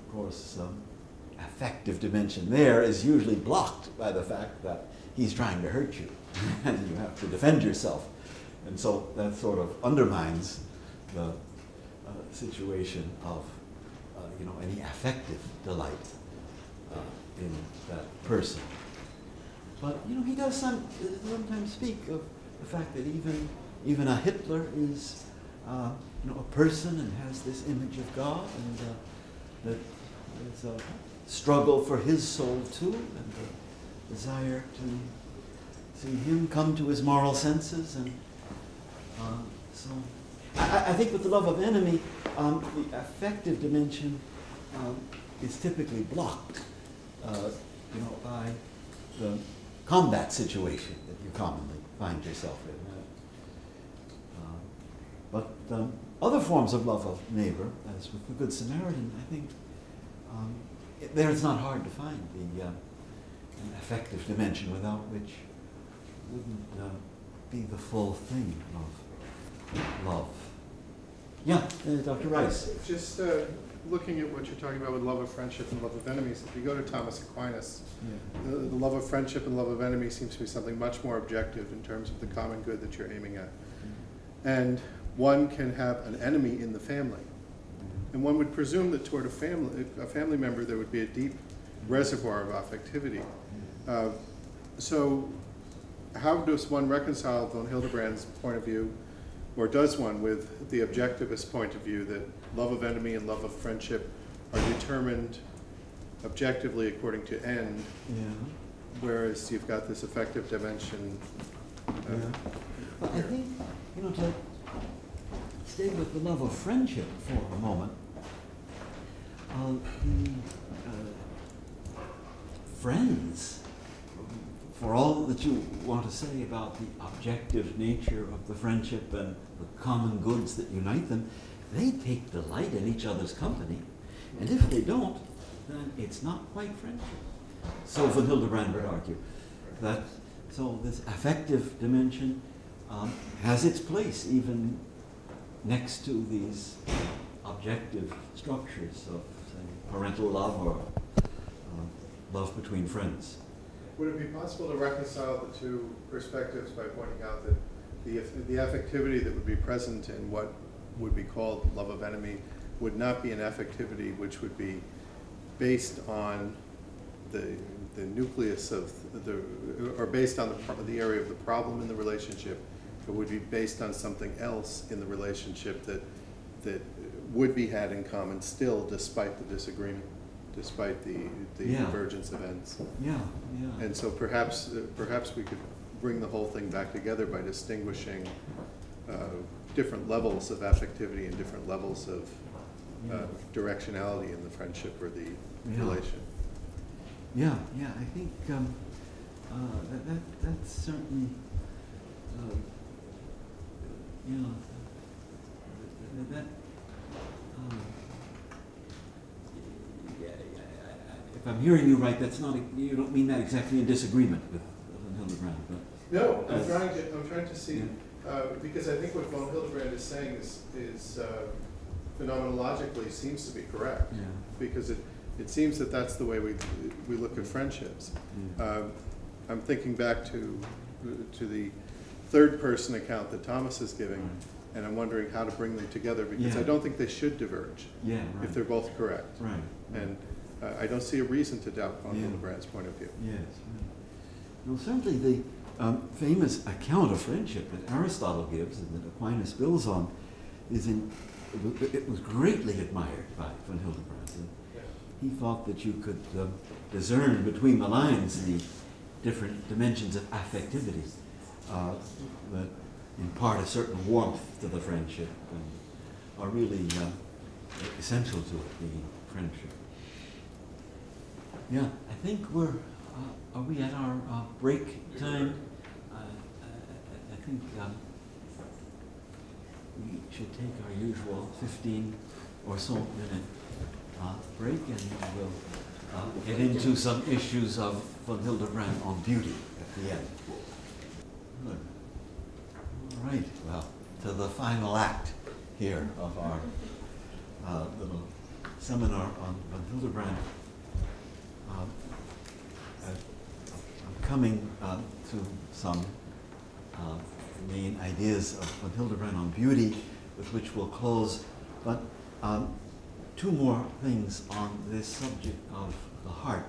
of course, um, affective dimension there is usually blocked by the fact that he's trying to hurt you, [LAUGHS] and you have to defend yourself, and so that sort of undermines the uh, situation of uh, you know any affective delight uh, in that person. but you know, he does some, sometimes speak of the fact that even even a Hitler is uh, you know a person and has this image of God, and uh, that there's a struggle for his soul too, and the desire to see him come to his moral senses, and uh, so I, I think with the love of enemy, um, the affective dimension um, is typically blocked, uh, you know, by the combat situation that you commonly find yourself in. But um, other forms of love of neighbor, as with the Good Samaritan, I think um, it, there it's not hard to find the uh, an affective dimension without which wouldn't uh, be the full thing of love. Yeah, uh, Dr. Rice. Just uh, looking at what you're talking about with love of friendship and love of enemies, if you go to Thomas Aquinas, Yeah. the, the love of friendship and love of enemies seems to be something much more objective in terms of the common good that you're aiming at. And one can have an enemy in the family. And one would presume that toward a family, a family member, there would be a deep reservoir of affectivity. Uh, so, how does one reconcile von Hildebrand's point of view, or does one, with the objectivist point of view that love of enemy and love of friendship are determined objectively according to end, Yeah. whereas you've got this affective dimension? uh, Yeah. Well, I think, you know, to stay with the love of friendship for a moment, uh, uh, friends, for all that you want to say about the objective nature of the friendship and the common goods that unite them, they take delight in each other's company. And if they don't, then it's not quite friendship. So von Hildebrand would argue that so this affective dimension um, has its place even next to these objective structures of, say, parental love or uh, love between friends. Would it be possible to reconcile the two perspectives by pointing out that the, the affectivity that would be present in what would be called love of enemy would not be an affectivity which would be based on the, the nucleus of the, or based on the, the area of the problem in the relationship. It would be based on something else in the relationship that, that would be had in common still despite the disagreement, despite the, the Yeah. divergence of ends. Yeah, yeah. And so perhaps, uh, perhaps we could bring the whole thing back together by distinguishing uh, different levels of affectivity and different levels of uh, Yeah. directionality in the friendship or the Yeah. relation. Yeah, yeah, I think um, uh, that, that, that's certainly, uh, you know, that, that um, yeah, yeah, I- I- if I'm hearing you right, that's not, a- you don't mean that exactly in disagreement with von Hildebrand, but, No, I'm trying to, I'm trying to see, Yeah. uh, because I think what von Hildebrand is saying is, is uh, phenomenologically seems to be correct. yeah. Because it, it seems that that's the way we, we look at friendships. yeah. Um, I'm thinking back to, to the third-person account that Thomas is giving, and I'm wondering how to bring them together, because I don't think they should diverge Yeah, right. if they're both correct. Right. right. And uh, I don't see a reason to doubt von Yeah. Hildebrand's point of view. Yes. right. Well, certainly the um, famous account of friendship that Aristotle gives and that Aquinas builds on is in, it it was greatly admired by von Hildebrand. And he thought that you could um, discern between the lines the different dimensions of affectivity uh, that impart a certain warmth to the friendship and are really um, essential to it, the friendship. Yeah, I think we're, uh, are we at our uh, break time? Uh, I, I think um, we should take our usual 15 or so minute uh, break and we'll uh, get into some issues of von Hildebrand on beauty at the end. Good. All right, well, to the final act here of our uh, little seminar on von Hildebrand. Uh, I'm coming uh, to some uh, main ideas of von Hildebrand on beauty, with which we'll close. But um, two more things on this subject of the heart.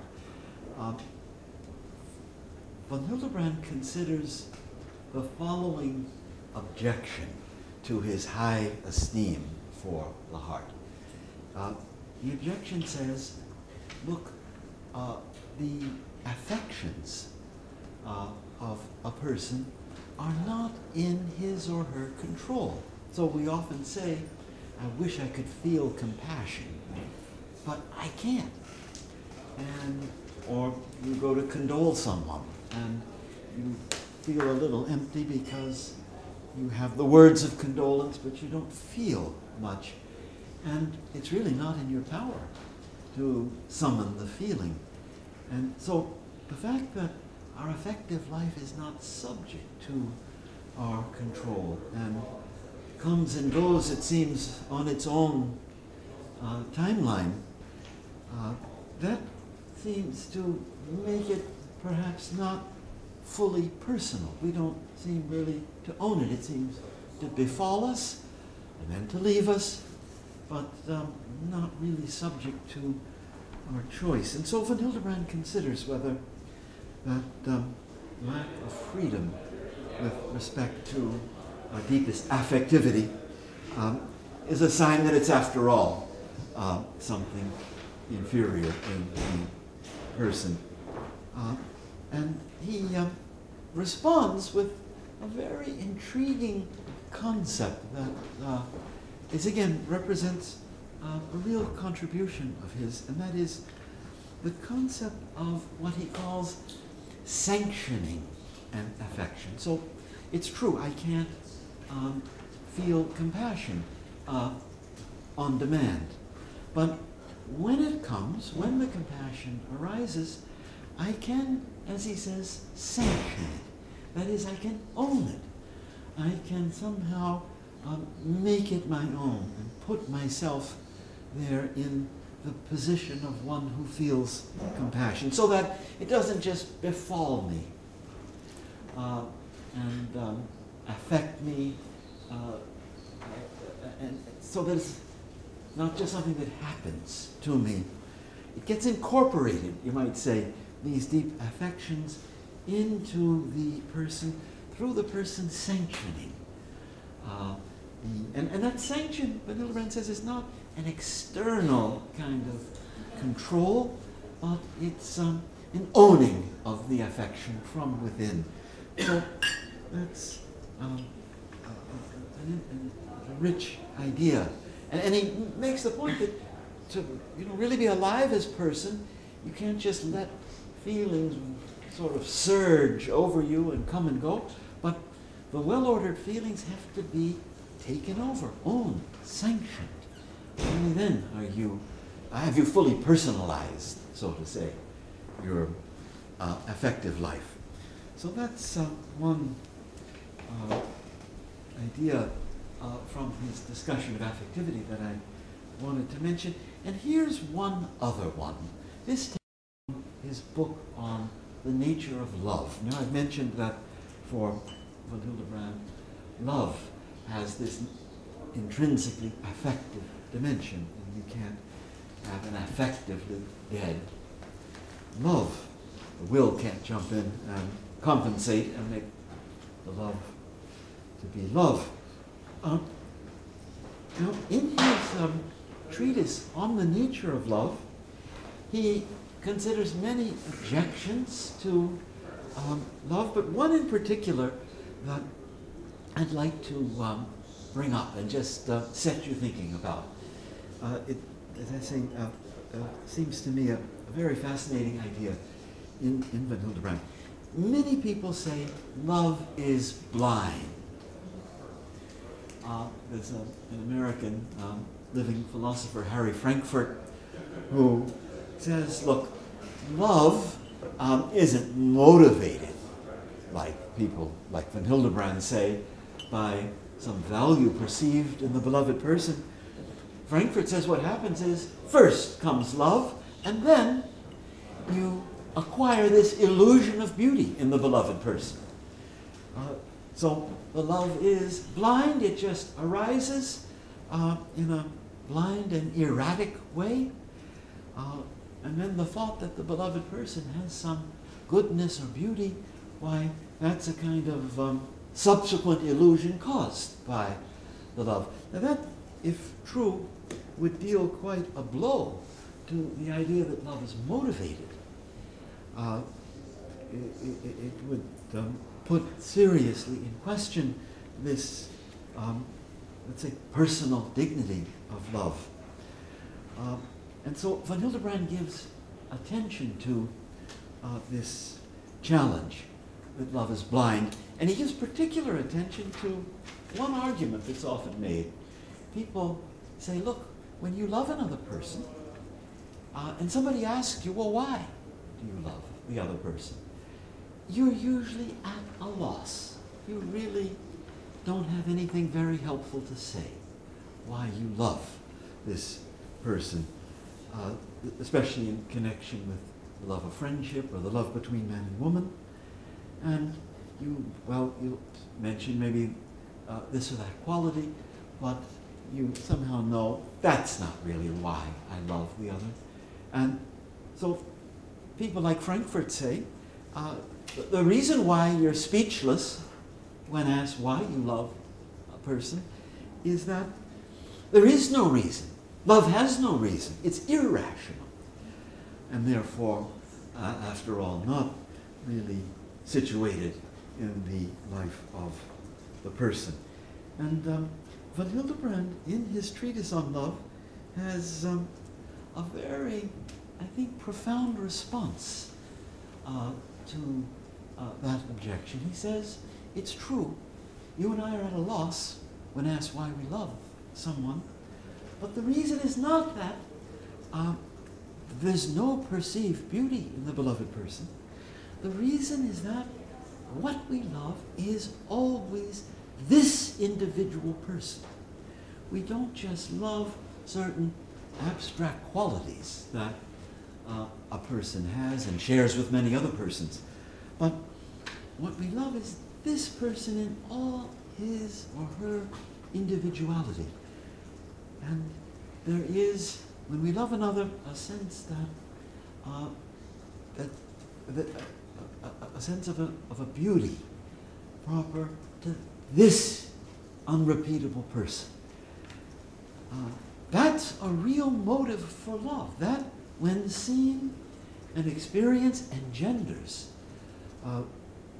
Von Hildebrand considers the following objection to his high esteem for the heart. Uh, the objection says, look, uh, the affections uh, of a person are not in his or her control. So we often say, I wish I could feel compassion, but I can't. And, or you go to condole someone and you feel a little empty because you have the words of condolence, but you don't feel much. And it's really not in your power to summon the feeling. And so the fact that our affective life is not subject to our control and comes and goes, it seems, on its own uh, timeline, uh, that seems to make it perhaps not fully personal. We don't seem really to own it. It seems to befall us and then to leave us, but um, not really subject to our choice. And so von Hildebrand considers whether that um, lack of freedom with respect to our deepest affectivity um, is a sign that it's, after all, uh, something inferior in the person. Uh, and he uh, responds with a very intriguing concept that uh, is, again, represents uh, a real contribution of his, and that is the concept of what he calls sanctioning an affection. So it's true, I can't um, feel compassion uh, on demand. But when it comes, when the compassion arises, I can, as he says, sanction it. That is, I can own it. I can somehow um, make it my own and put myself there in the position of one who feels compassion so that it doesn't just befall me uh, and um, affect me, uh, and so that it's not just something that happens to me. It gets incorporated, you might say, these deep affections into the person through the person sanctioning. Uh, the, and, and that sanction, von Hildebrand says, is not an external kind of control, but it's um, an owning of the affection from within. So that's um, a, a, a, rich idea. And, and he makes the point that to you know, really be alive as person, you can't just let feelings sort of surge over you and come and go, but the well-ordered feelings have to be taken over, owned, sanctioned. Only then are you, have you fully personalized, so to say, your uh, affective life. So that's uh, one uh, idea uh, from his discussion of affectivity that I wanted to mention. And here's one other one. This his book on the nature of love. Now, I've mentioned that for von Hildebrand, love has this intrinsically affective dimension, and you can't have an affectively dead love. The will can't jump in and compensate and make the love to be love. Um, now, in his um, treatise on the nature of love, he considers many objections to um, love, but one in particular that I'd like to um, bring up and just uh, set you thinking about. Uh, it, as I say, uh, uh seems to me a, a, very fascinating idea in, in von Hildebrand. Many people say love is blind. Uh, there's a, an American um, living philosopher, Harry Frankfurt, who says, look, love um, isn't motivated like people like von Hildebrand say by some value perceived in the beloved person. Frankfurt says what happens is first comes love, and then you acquire this illusion of beauty in the beloved person. Uh, so the love is blind, it just arises uh, in a blind and erratic way. Uh, and then the thought that the beloved person has some goodness or beauty why, that's a kind of um, subsequent illusion caused by the love. Now, that, if true, would deal quite a blow to the idea that love is motivated. Uh, it, it, it would um, put seriously in question this, um, let's say, personal dignity of love. Uh, and so von Hildebrand gives attention to uh, this challenge that love is blind, and he gives particular attention to one argument that's often made. People say, look, when you love another person, uh, and somebody asks you, well, why do you love the other person? You're usually at a loss. You really don't have anything very helpful to say why you love this person, uh, especially in connection with the love of friendship or the love between man and woman. And you, well, you mention maybe uh, this or that quality, but you somehow know that's not really why I love the other. And so people like Frankfurt say, uh, the reason why you're speechless when asked why you love a person is that there is no reason. Love has no reason. It's irrational. And therefore, uh, after all, not really situated in the life of the person. And um, von Hildebrand, in his treatise on love, has um, a very, I think, profound response uh, to uh, that objection. He says, it's true, you and I are at a loss when asked why we love someone, but the reason is not that uh, there's no perceived beauty in the beloved person. The reason is that what we love is always this individual person. We don't just love certain abstract qualities that uh, a person has and shares with many other persons. But what we love is this person in all his or her individuality. And there is, when we love another, a sense that, uh, that, that a, a, sense of a, of a beauty proper to this unrepeatable person. Uh, that's a real motive for love. That, when seen and experienced, engenders uh,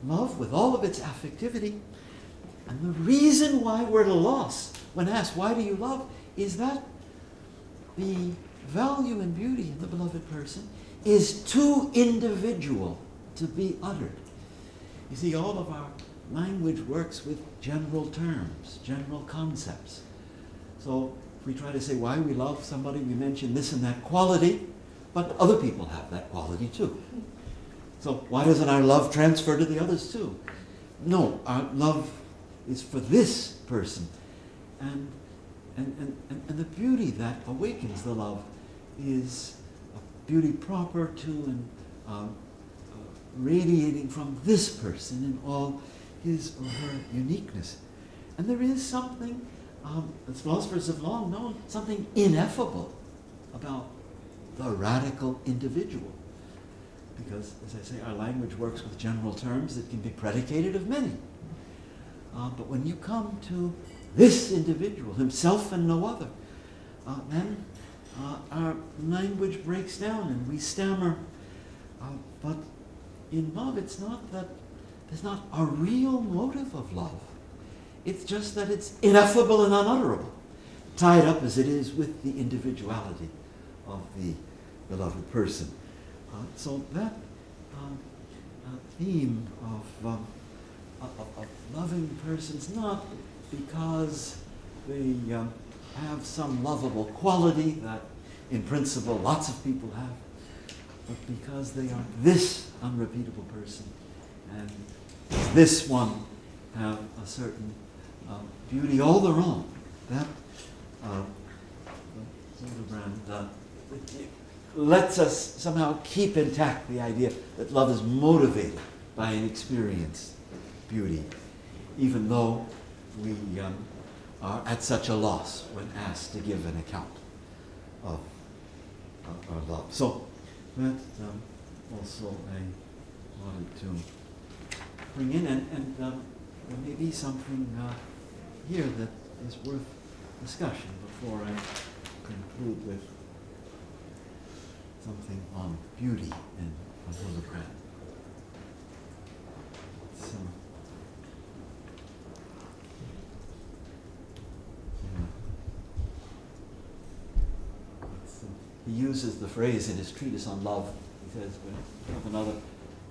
love with all of its affectivity. And the reason why we're at a loss when asked, why do you love, is that the value and beauty in the beloved person is too individual to be uttered. You see, all of our language works with general terms, general concepts. So if we try to say why we love somebody, we mention this and that quality, but other people have that quality too. So why doesn't our love transfer to the others too? No, our love is for this person. And, and, and, and the beauty that awakens the love is a beauty proper to and uh, uh, radiating from this person in all his or her uniqueness. And there is something, um, philosophers have long known, something ineffable about the radical individual because, as I say, our language works with general terms that can be predicated of many. Uh, but when you come to this individual, himself and no other, uh, then uh, our language breaks down and we stammer. Uh, but in love, it's not that there's not a real motive of love. It's just that it's ineffable and unutterable, tied up as it is with the individuality of the beloved person. Uh, so that um, uh, theme of, um, of, of, loving persons, not because they um, have some lovable quality that in principle lots of people have, but because they are this unrepeatable person and this one have a certain uh, beauty all their own. That uh, uh, lets us somehow keep intact the idea that love is motivated by an experience, beauty, even though we um, are at such a loss when asked to give an account of our love. So that um, also I wanted to bring in, and, and um, there may be something uh, here that is worth discussion before I conclude with something on beauty and on Hildebrand. So, yeah. It's, uh, he uses the phrase in his treatise on love. He says, "When of another,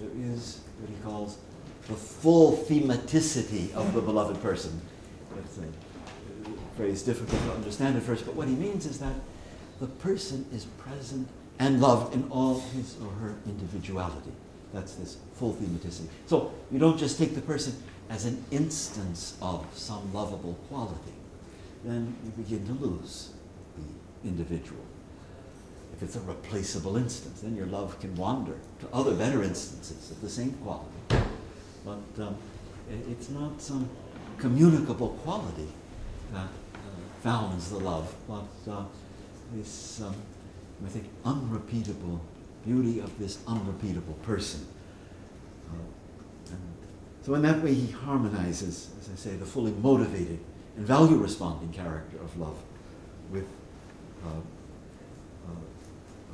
there is what he calls the full thematicity of the beloved person." That's a uh, phrase difficult to understand at first, but what he means is that the person is present and loved in all his or her individuality. That's this full thematicity. So you don't just take the person as an instance of some lovable quality. Then you begin to lose the individual. If it's a replaceable instance, then your love can wander to other better instances of the same quality. But um, it's not some communicable quality that uh, founds the love, but uh, this, um, I think, unrepeatable beauty of this unrepeatable person. Uh, so in that way, he harmonizes, as I say, the fully motivated and value-responding character of love with uh,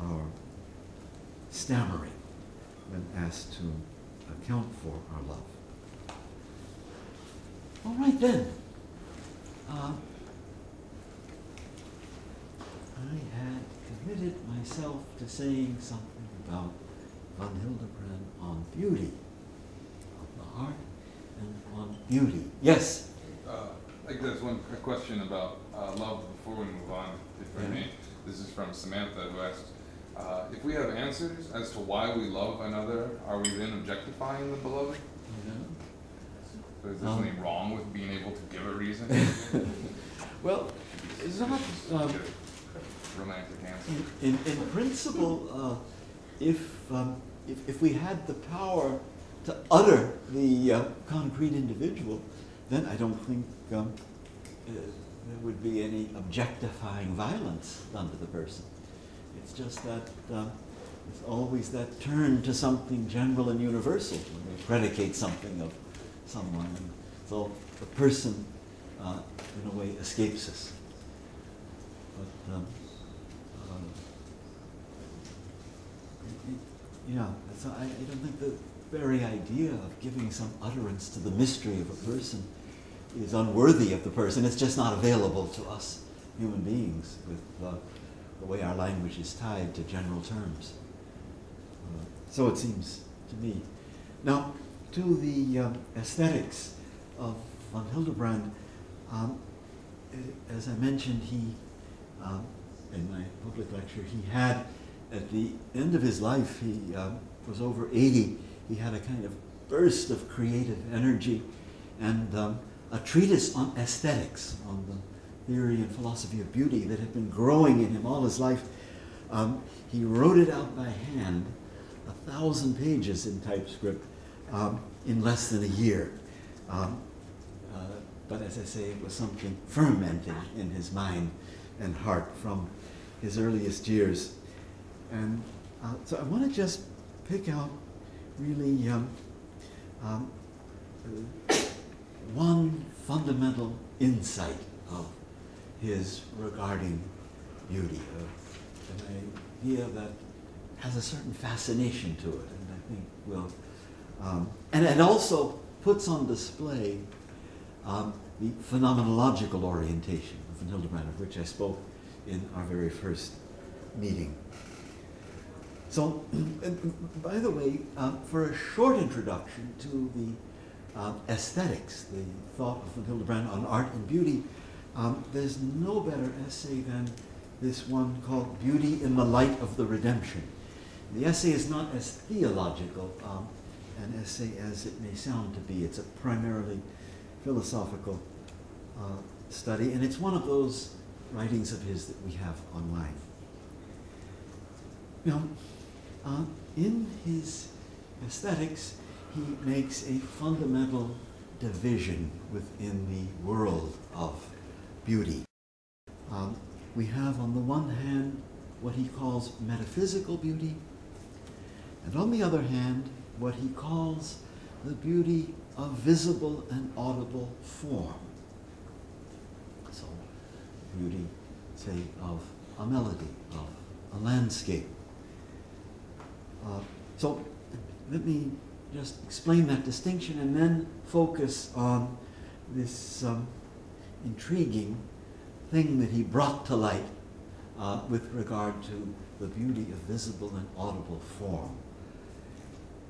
our stammering when asked to account for our love. All right then. Uh, I had committed myself to saying something about von Hildebrand on beauty, on the heart, and on beauty. Yes. Uh, I think there's one question about uh, love before we move on, if I may. This is from Samantha who asked, uh, if we have answers as to why we love another, are we then objectifying the beloved? So is there Um. something wrong with being able to give a reason? [LAUGHS] Well, it's not. Um, a Romantic answer. In, in, in principle, uh, if, um, if, if we had the power to utter the uh, concrete individual, then I don't think um, uh, there would be any objectifying violence done to the person. Just that um, it's always that turn to something general and universal when we predicate something of someone. And so the person, uh, in a way, escapes us. But um, uh, it- Yeah, so I, I don't think the very idea of giving some utterance to the mystery of a person is unworthy of the person. It's just not available to us human beings with uh, the way our language is tied to general terms. Uh, so it seems to me. Now, to the um, aesthetics of von Hildebrand, um, uh, as I mentioned, he, um, in my public lecture, he had, at the end of his life, he um, was over 80, he had a kind of burst of creative energy and um, a treatise on aesthetics, on the theory and philosophy of beauty that had been growing in him all his life. Um, he wrote it out by hand, a thousand pages in typescript, um, in less than a year. Um, uh, but as I say, it was something fermenting in his mind and heart from his earliest years. And uh, so I want to just pick out really um, um, uh, one fundamental insight of his regarding beauty, uh, an idea that has a certain fascination to it, and I think will, um, and it also puts on display um, the phenomenological orientation of Hildebrand, of which I spoke in our very first meeting. So, [CLEARS THROAT] by the way, um, for a short introduction to the uh, aesthetics, the thought of Hildebrand on art and beauty, um, there's no better essay than this one called Beauty in the Light of the Redemption. The essay is not as theological um, an essay as it may sound to be. It's a primarily philosophical uh, study, and it's one of those writings of his that we have online. Now, uh, in his aesthetics, he makes a fundamental division within the world of beauty. Um, we have, on the one hand, what he calls metaphysical beauty, and on the other hand, what he calls the beauty of visible and audible form. So, beauty, say, of a melody, of a landscape. Uh, so, let me just explain that distinction and then focus on this um, intriguing thing that he brought to light uh, with regard to the beauty of visible and audible form.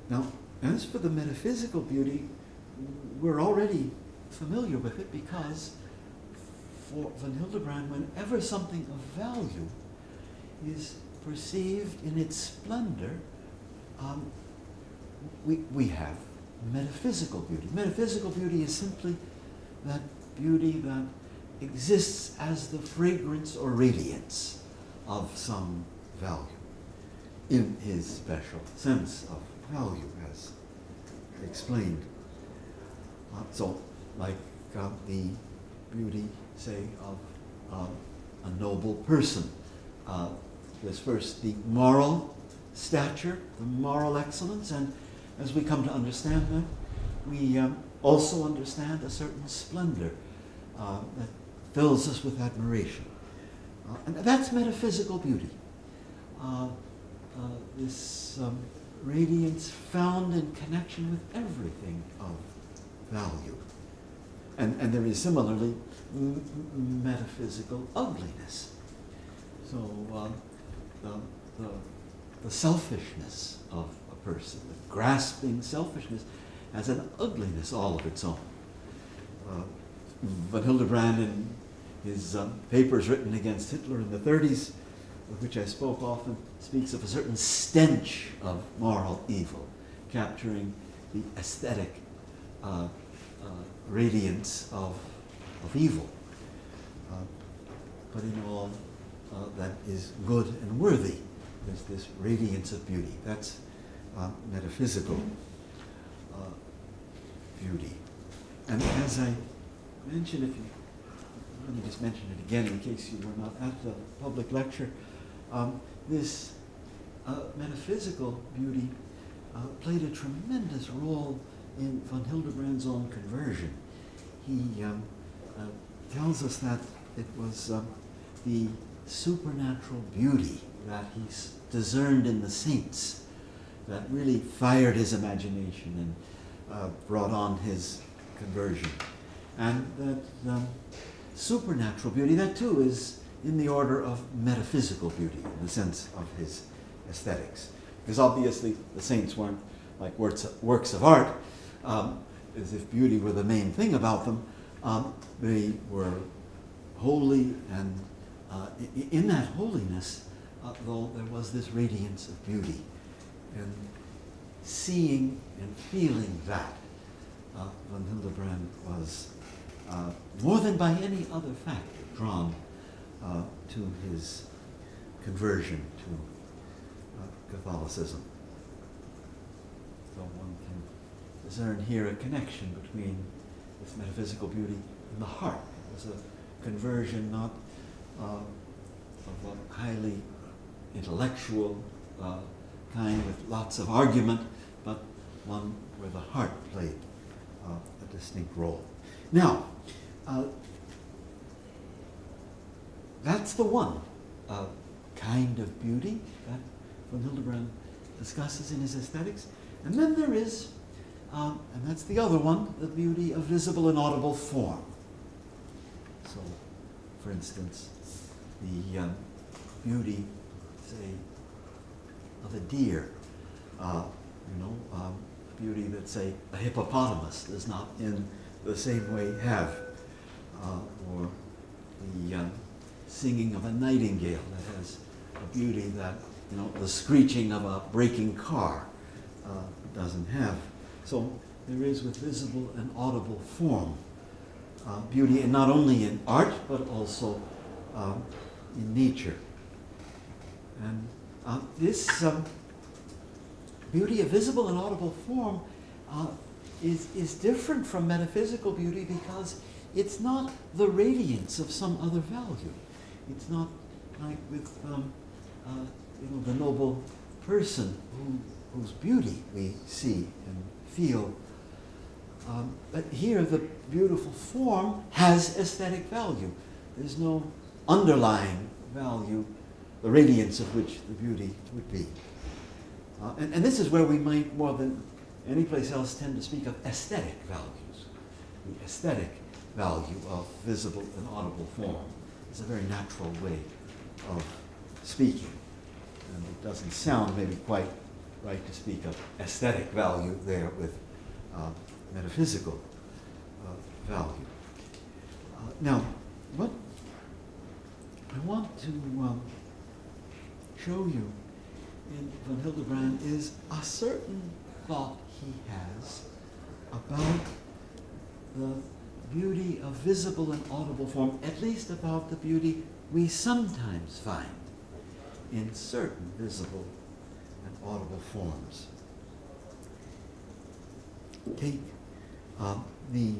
Now, as for the metaphysical beauty, we're already familiar with it because for von Hildebrand, whenever something of value is perceived in its splendor, um, we, we have metaphysical beauty. Metaphysical beauty is simply that beauty that exists as the fragrance or radiance of some value in his special sense of value as explained. Uh, so, like uh, the beauty, say, of uh, a noble person. Uh, there's first the moral stature, the moral excellence, and as we come to understand that, we um, also understand a certain splendor uh, that fills us with admiration. Uh, and that's metaphysical beauty. Uh, uh, this um, radiance found in connection with everything of value. And, and there is similarly metaphysical ugliness. So um, the, the, the selfishness of a person, the grasping selfishness, has an ugliness all of its own. Uh, von Hildebrand, in his um, papers written against Hitler in the 30s, of which I spoke often, speaks of a certain stench of moral evil, capturing the aesthetic uh, uh, radiance of, of evil. Uh, but in all uh, that is good and worthy, there's this radiance of beauty. That's uh, metaphysical beauty. And as I mentioned, if you let me just mention it again in case you were not at the public lecture. Um, this uh, metaphysical beauty uh, played a tremendous role in von Hildebrand's own conversion. He um, uh, tells us that it was um, the supernatural beauty that he discerned in the saints that really fired his imagination and uh, brought on his conversion. And that um, supernatural beauty, that too is in the order of metaphysical beauty in the sense of his aesthetics. Because obviously the saints weren't like works of, art, um, as if beauty were the main thing about them. Um, they were holy, and uh, in that holiness, uh, though, there was this radiance of beauty. And seeing and feeling that, uh, von Hildebrand was uh, more than by any other factor drawn uh, to his conversion to uh, Catholicism. So one can discern here a connection between this metaphysical beauty and the heart. It was a conversion not uh, of a highly intellectual kind with lots of argument, but one where the heart played uh, a distinct role. Now, uh, that's the one uh, kind of beauty that von Hildebrand discusses in his aesthetics. And then there is, um, and that's the other one, the beauty of visible and audible form. So, for instance, the um, beauty, say, of a deer, uh, you know, um, beauty that, say, a hippopotamus does not in the same way have, uh, or the singing of a nightingale that has a beauty that you know the screeching of a braking car uh, doesn't have. So there is with visible and audible form uh, beauty, and not only in art but also um, in nature. And uh, this um, beauty of visible and audible form uh, is, is different from metaphysical beauty because it's not the radiance of some other value. It's not like with um, uh, you know, the noble person who, whose beauty we see and feel Um, but here, the beautiful form has aesthetic value. There's no underlying value, the radiance of which the beauty would be. Uh, and, and this is where we might, more than any place else, tend to speak of aesthetic values. The aesthetic value of visible and audible form is a very natural way of speaking. And it doesn't sound maybe quite right to speak of aesthetic value there with uh, metaphysical uh, value. Uh, now, what I want to um, show you in von Hildebrand is a certain thought he has about the beauty of visible and audible form, at least about the beauty we sometimes find in certain visible and audible forms. Take uh, the,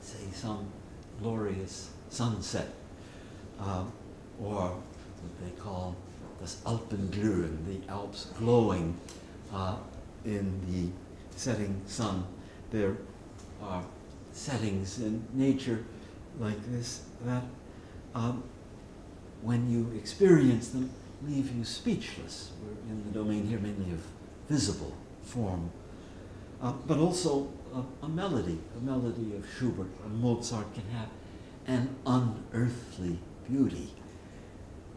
say, some glorious sunset, uh, or what they call das Alpenglühen, the Alps glowing uh, in the setting sun. There are settings in nature like this that, um, when you experience them, leave you speechless. We're in the domain here mainly of visible form, uh, but also a, a melody. A melody of Schubert or Mozart can have an unearthly beauty,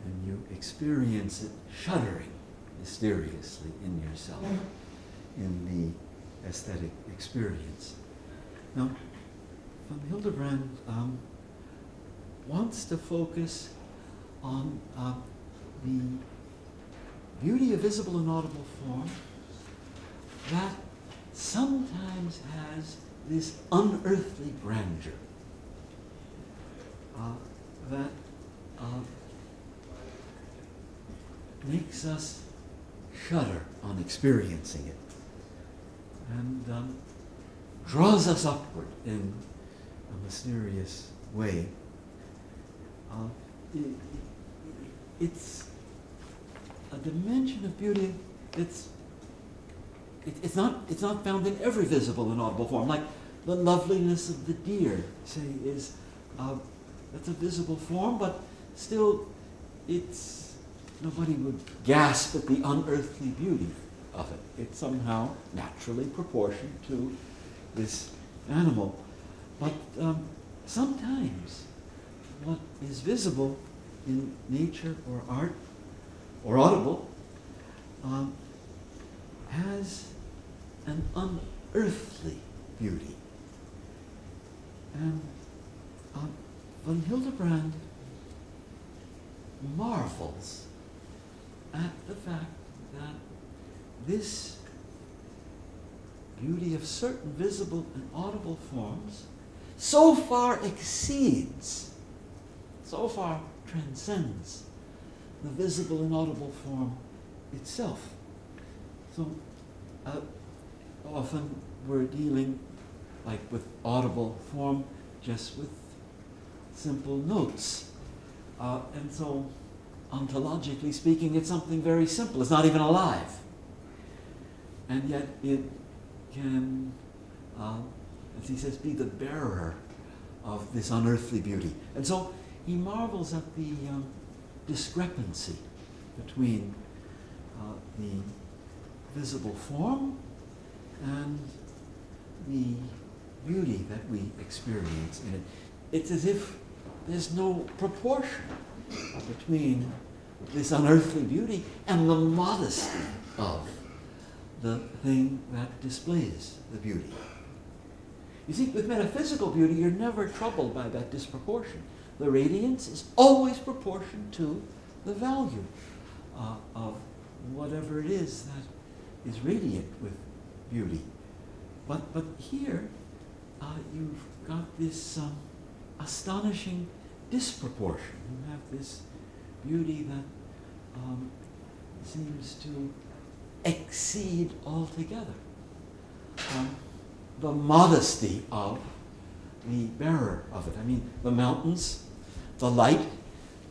and you experience it shuddering mysteriously in yourself in the aesthetic experience. Now, von Hildebrand um, wants to focus on uh, the beauty of visible and audible form that sometimes has this unearthly grandeur uh, that uh, makes us shudder on experiencing it. And um, draws us upward in a mysterious way. Uh, it, it's a dimension of beauty that's it, it's not it's not found in every visible and audible form. Like the loveliness of the deer, say, is uh, that's a visible form, but still, it's nobody would gasp at the unearthly beauty of it. It's somehow naturally proportioned to this animal. But um, sometimes what is visible in nature or art or audible um, has an unearthly beauty. And uh, von Hildebrand marvels at the fact that this beauty of certain visible and audible forms so far exceeds, so far transcends the visible and audible form itself. So uh, often we're dealing like with audible form just with simple notes. Uh, and so ontologically speaking, it's something very simple. It's not even alive. And yet it can, uh, as he says, be the bearer of this unearthly beauty. And so he marvels at the um, discrepancy between uh, the visible form and the beauty that we experience in it. It's as if there's no proportion between this unearthly beauty and the modesty of the thing that displays the beauty. You see, with metaphysical beauty, you're never troubled by that disproportion. The radiance is always proportioned to the value uh, of whatever it is that is radiant with beauty. But, but here, uh, you've got this um, astonishing disproportion. You have this beauty that um, seems to exceed altogether um, the modesty of the bearer of it. I mean, the mountains, the light,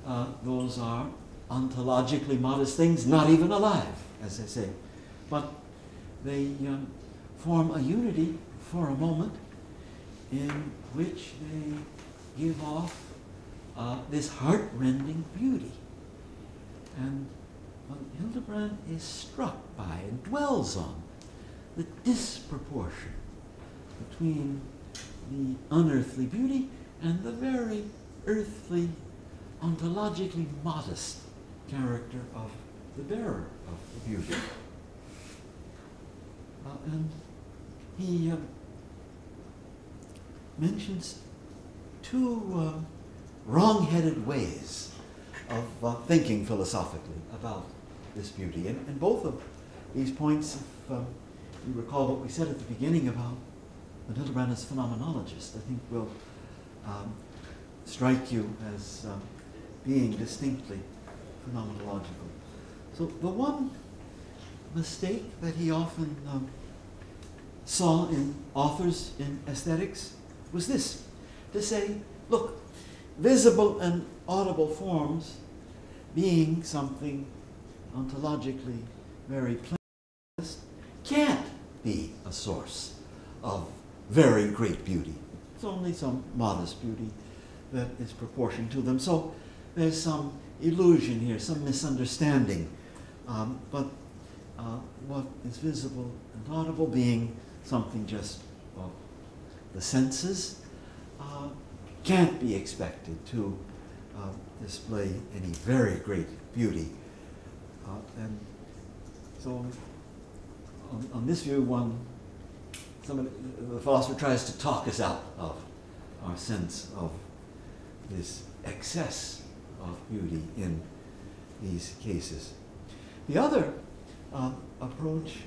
uh, those are ontologically modest things, not even alive, as I say. But they um, form a unity for a moment in which they give off uh, this heartrending beauty. And Hildebrand is struck by and dwells on the disproportion between the unearthly beauty and the very earthly, ontologically modest character of the bearer of the beauty. Uh, and he uh, mentions two uh, wrong-headed ways of uh, thinking philosophically about this beauty. And, and both of these points, if um, you recall what we said at the beginning about Hildebrand is phenomenologist, I think will um, strike you as um, being distinctly phenomenological. So the one mistake that he often um, saw in authors in aesthetics was this to say, look, visible and audible forms being something ontologically very plain can't be a source of very great beauty. It's only some modest beauty that is proportioned to them. So there's some illusion here, some misunderstanding. Um, but uh, what is visible and audible being something just of the senses uh, can't be expected to uh, display any very great beauty. And so on, on, this view, one, somebody, the philosopher tries to talk us out of our sense of this excess of beauty in these cases. The other uh, approach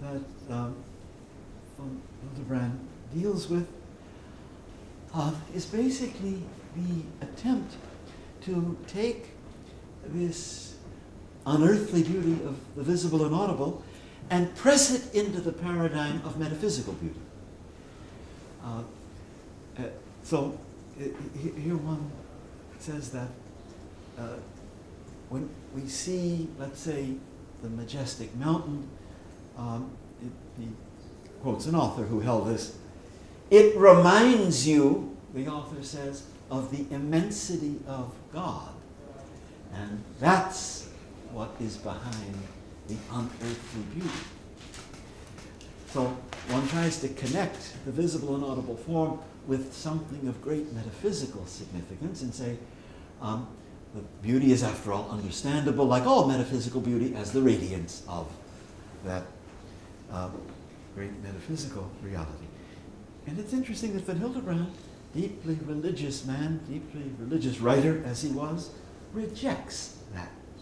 that um, Hildebrand deals with uh, is basically the attempt to take this unearthly beauty of the visible and audible and press it into the paradigm of metaphysical beauty. Uh, uh, so here one says that uh, when we see, let's say, the majestic mountain, um, it, he quotes an author who held this, it reminds you, the author says, of the immensity of God. And that's what is behind the unearthly beauty. So one tries to connect the visible and audible form with something of great metaphysical significance and say, um, the beauty is, after all, understandable, like all metaphysical beauty, as the radiance of that uh, great metaphysical reality. And it's interesting that von Hildebrand, deeply religious man, deeply religious writer as he was, rejects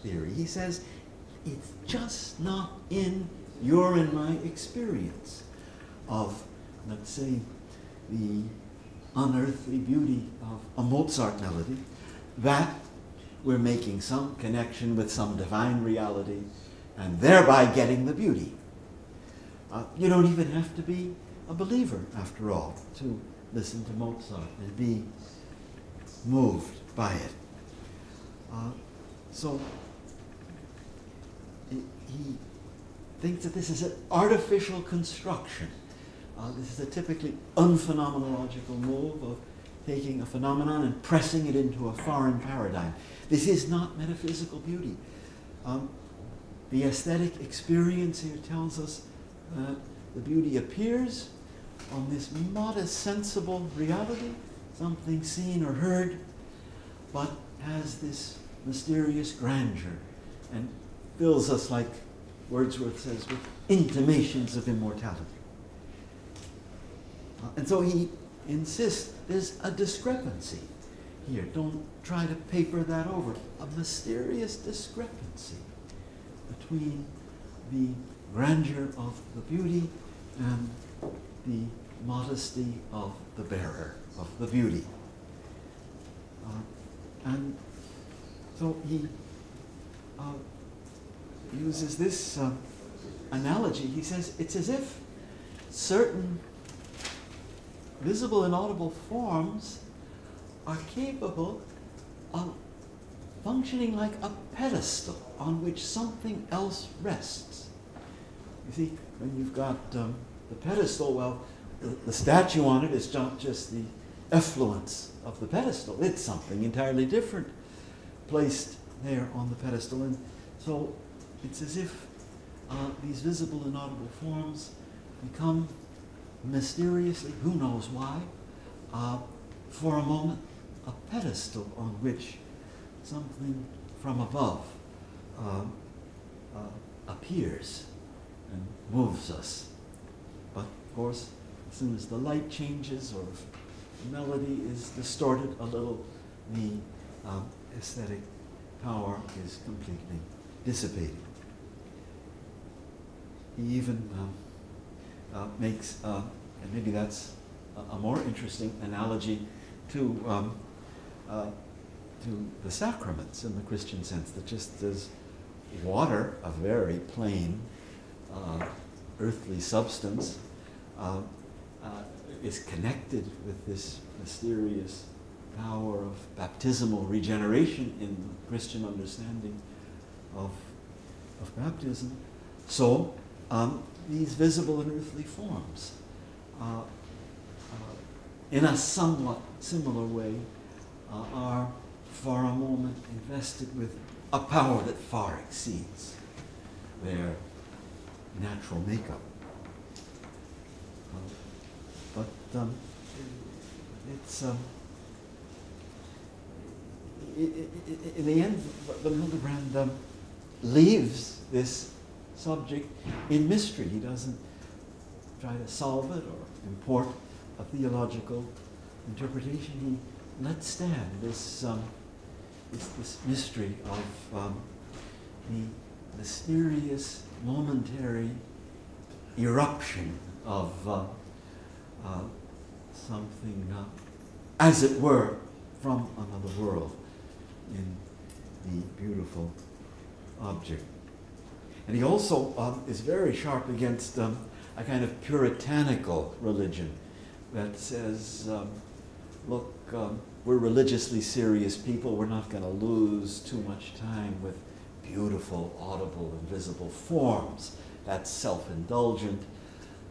theory. He says, it's just not in your and my experience of, let's say, the unearthly beauty of a Mozart melody, that we're making some connection with some divine reality and thereby getting the beauty. Uh, you don't even have to be a believer, after all, to listen to Mozart and be moved by it. Uh, so he thinks that this is an artificial construction. Uh, this is a typically unphenomenological move of taking a phenomenon and pressing it into a foreign paradigm. This is not metaphysical beauty. Um, the aesthetic experience here tells us that the beauty appears on this modest, sensible reality, something seen or heard, but has this mysterious grandeur and fills us like Wordsworth says with intimations of immortality. Uh, and so he insists there's a discrepancy here. Don't try to paper that over. A mysterious discrepancy between the grandeur of the beauty and the modesty of the bearer of the beauty. Uh, and so he uh, uses this uh, analogy. He says it's as if certain visible and audible forms are capable of functioning like a pedestal on which something else rests. You see, when you've got um, the pedestal, well, the, the statue on it is not just the effluence of the pedestal, it's something entirely different placed there on the pedestal. And so it's as if uh, these visible and audible forms become mysteriously, who knows why, uh, for a moment, a pedestal on which something from above uh, uh, appears and moves us. But of course, as soon as the light changes or the melody is distorted a little, the um, aesthetic power is completely dissipated. Even um, uh, makes, uh, and maybe that's a, a, more interesting analogy to, um, uh, to the sacraments in the Christian sense, that just as water, a very plain earthly substance, is connected with this mysterious power of baptismal regeneration in the Christian understanding of, of baptism. So, um, these visible and earthly forms, uh, uh, in a somewhat similar way, uh, are for a moment invested with a power that far exceeds their natural makeup. Uh, but um, it's um, in the end, von Hildebrand um, leaves this subject in mystery. He doesn't try to solve it or import a theological interpretation. He lets stand this, um, this, this, mystery of um, the mysterious, momentary eruption of uh, uh, something, uh, as it were, from another world in the beautiful object. And he also um, is very sharp against um, a kind of puritanical religion that says, um, look, um, we're religiously serious people. We're not going to lose too much time with beautiful, audible, and visible forms. That's self indulgent.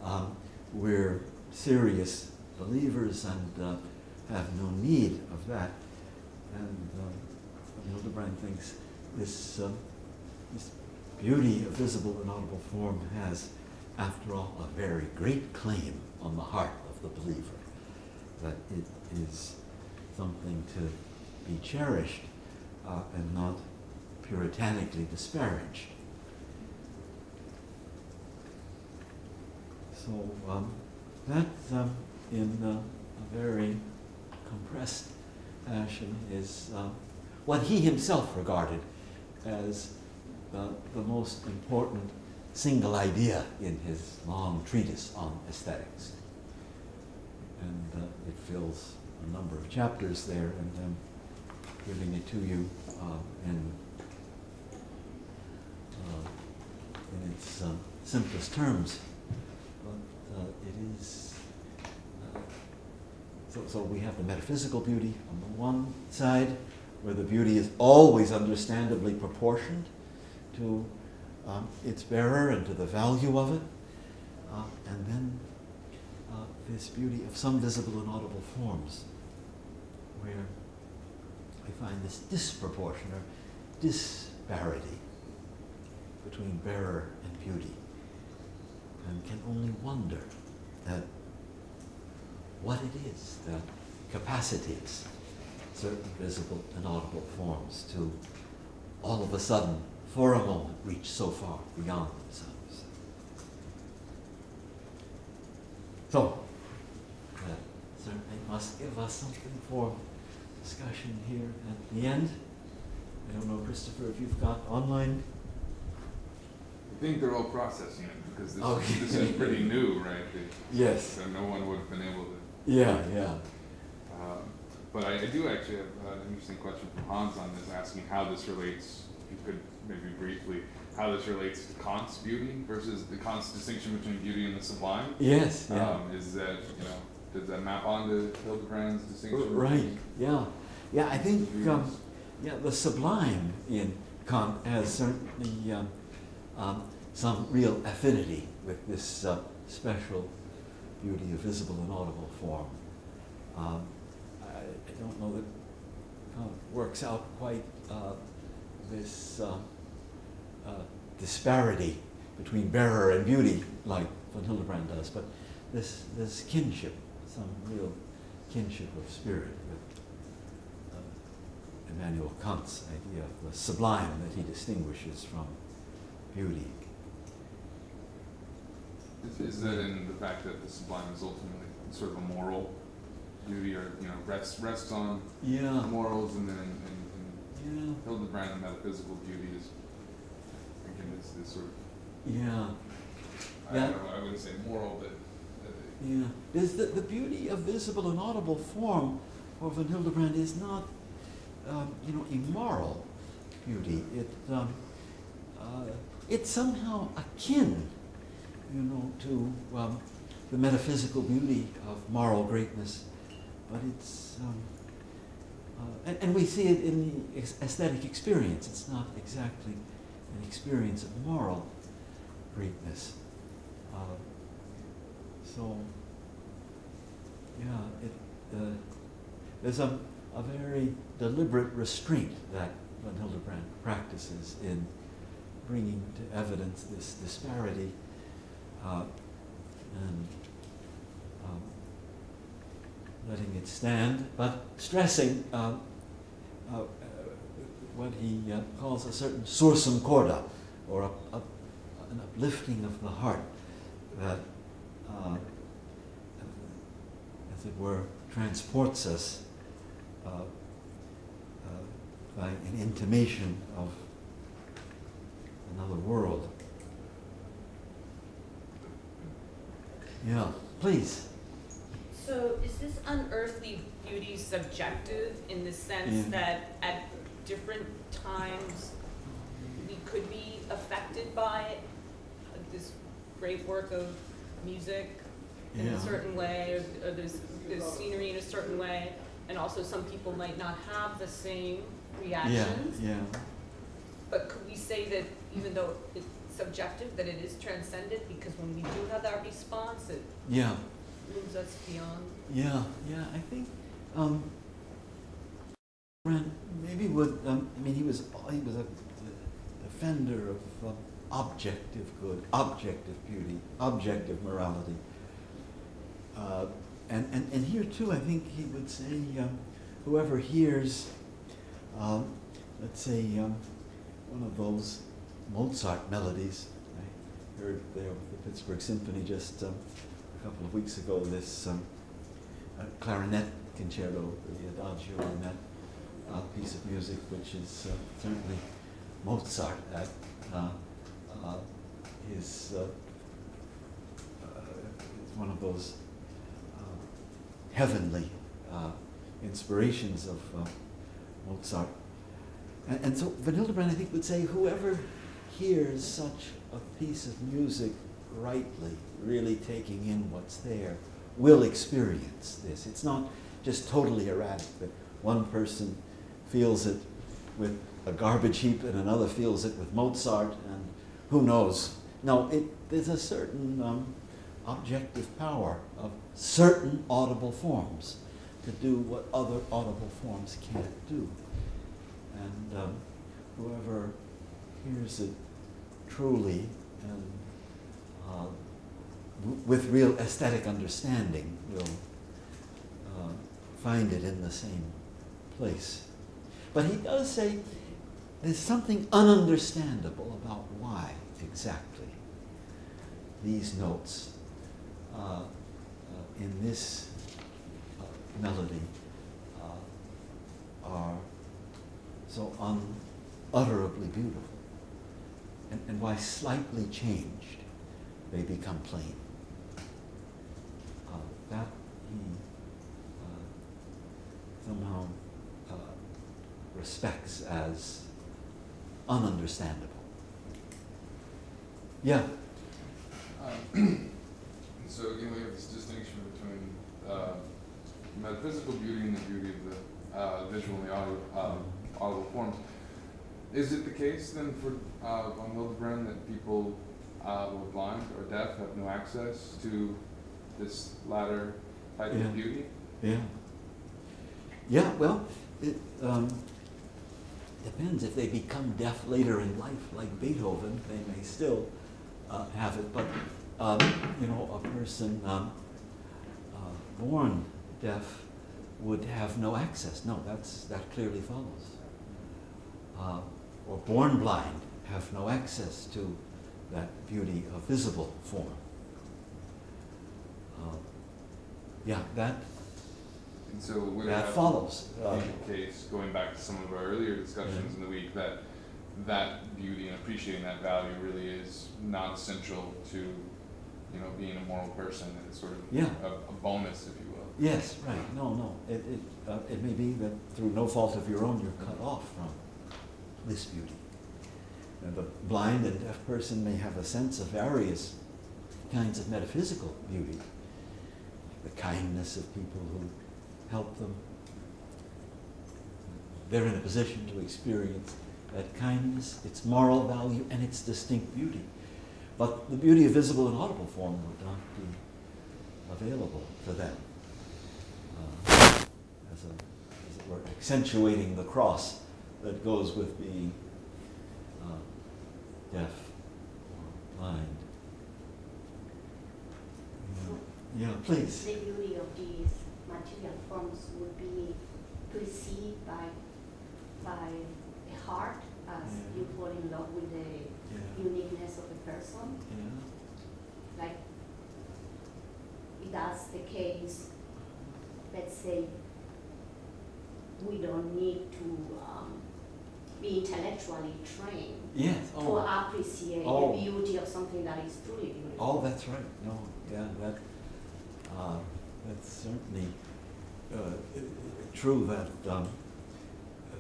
Um, we're serious believers and uh, have no need of that. And um, Hildebrand thinks this, um, this beauty of visible and audible form has, after all, a very great claim on the heart of the believer, that it is something to be cherished uh, and not puritanically disparaged. So um, that, um, in uh, a very compressed fashion, is uh, what he himself regarded as the, the most important single idea in his long treatise on aesthetics. And uh, it fills a number of chapters there, and I'm giving it to you uh, in, uh, in its um, simplest terms. But uh, it is, uh, so, so we have the metaphysical beauty on the one side, where the beauty is always understandably proportioned to um, its bearer and to the value of it. Uh, and then uh, this beauty of some visible and audible forms, where we find this disproportion or disparity between bearer and beauty, and can only wonder at what it is that capacitates certain visible and audible forms to all of a sudden, for a moment, reach so far beyond themselves. So, that certainly must give us something for discussion here at the end. I don't know, Christopher, if you've got online. I think they're all processing it because this, Okay. this is pretty [LAUGHS] new, right? It- Yes. So no one would have been able to Yeah, yeah. Um, But I, I do actually have uh, an interesting question from Hans on this, asking how this relates, you could maybe briefly, how this relates to Kant's beauty versus the Kant's distinction between beauty and the sublime. Yes, yeah. Um, is that, you know, does that map onto Hildebrand's distinction? Right, yeah. Yeah, I think, um, yeah, the sublime in Kant has certainly um, um, some real affinity with this uh, special beauty of visible and audible form. Um, I, I don't know that how it works out quite uh, this uh, uh, disparity between bearer and beauty like Von Hildebrand does, but this, this kinship, some real kinship of spirit with uh, Immanuel Kant's idea of the sublime that he distinguishes from beauty. Is, is that in the fact that the sublime is ultimately sort of a moral beauty, or you know, rests rests on Yeah, morals, and then in, yeah, Hildebrand, the metaphysical beauty is again this, this sort of yeah. I Yeah. don't know, I wouldn't say moral, but uh, Yeah, there's the, the beauty of visible and audible form for von Hildebrand is not, um, you know, immoral beauty. It, um, uh, it's somehow akin, you know, to um, the metaphysical beauty of moral greatness, but it's, um, and, and we see it in the aesthetic experience. It's not exactly an experience of moral greatness. Uh, so, yeah, it, uh, there's a, a very deliberate restraint that von Hildebrand practices in bringing to evidence this disparity uh, and letting it stand, but stressing uh, uh, uh, what he uh, calls a certain sursum corda, or a, a, an uplifting of the heart that, uh, as it were, transports us uh, uh, by an intimation of another world. Yeah, please. So is this unearthly beauty subjective in the sense Yeah. that at different times we could be affected by this great work of music in Yeah. a certain way, or, or this, this scenery in a certain way, and also some people might not have the same Yeah, reactions? yeah. But could we say that even though it's subjective, that it is transcendent, because when we do have that response, it Yeah, moves us beyond? yeah, yeah. I think um, maybe would. Um, I mean, he was he was a defender of objective good, objective beauty, objective morality. Uh, and, and, and here too, I think he would say, um, whoever hears, um, let's say, um, one of those Mozart melodies. I heard there with the Pittsburgh Symphony just um, a couple of weeks ago this um, uh, clarinet concerto, the Adagio in that uh, piece of music, which is uh, certainly Mozart at uh, his, uh, uh, one of those heavenly inspirations of Mozart. And, and so von Hildebrand, I think, would say whoever hears such a piece of music rightly, really taking in what's there, will experience this. It's not just totally erratic, that one person feels it with a garbage heap and another feels it with Mozart, and who knows. No, it, there's a certain um, objective power of certain audible forms to do what other audible forms can't do. And um, whoever hears it truly and uh, with real aesthetic understanding will uh, find it in the same place. But he does say there's something ununderstandable about why exactly these notes uh, uh, in this uh, melody uh, are so unutterably beautiful, and, and why slightly changed they become plain. Uh, that he uh, somehow uh, respects as ununderstandable. Yeah. Um, [CLEARS THROAT] so again, we have this distinction between uh, metaphysical beauty and the beauty of the uh, visual and the audio, uh, audible forms. Is it the case then for uh, von Hildebrand that people uh, who are blind or deaf have no access to this latter type Yeah. of beauty? Yeah. Yeah, well, it um, depends. If they become deaf later in life, like Beethoven, they may still uh, have it. But, um, you know, a person um, uh, born deaf would have no access. No, that's, that clearly follows. Uh, or born blind have no access to that beauty of visible form. Uh, yeah, that And so that follows. be Uh, the case, going back to some of our earlier discussions Yeah. in the week, that that beauty and appreciating that value really is not essential to, you know, being a moral person, it's sort of Yeah. a, a bonus, if you will. yes, right. No, no. It, it, uh, it may be that through no fault of your own, you're cut off from this beauty. The blind and deaf person may have a sense of various kinds of metaphysical beauty. The kindness of people who help them. They're in a position to experience that kindness, its moral value, and its distinct beauty. But the beauty of visible and audible form would not be available to them. Uh, as, a, as it were, accentuating the cross that goes with being deaf or blind. Yeah, yeah, please. The beauty of these material forms would be perceived by, by the heart as Yeah. you fall in love with the Yeah, uniqueness of the person. yeah, Like, if that's the case, let's say we don't need to um, be intellectually trained yes. to Oh, appreciate Oh. the beauty of something that is truly beautiful. oh, that's right. No, yeah, that uh, that's certainly uh, true. That um, uh,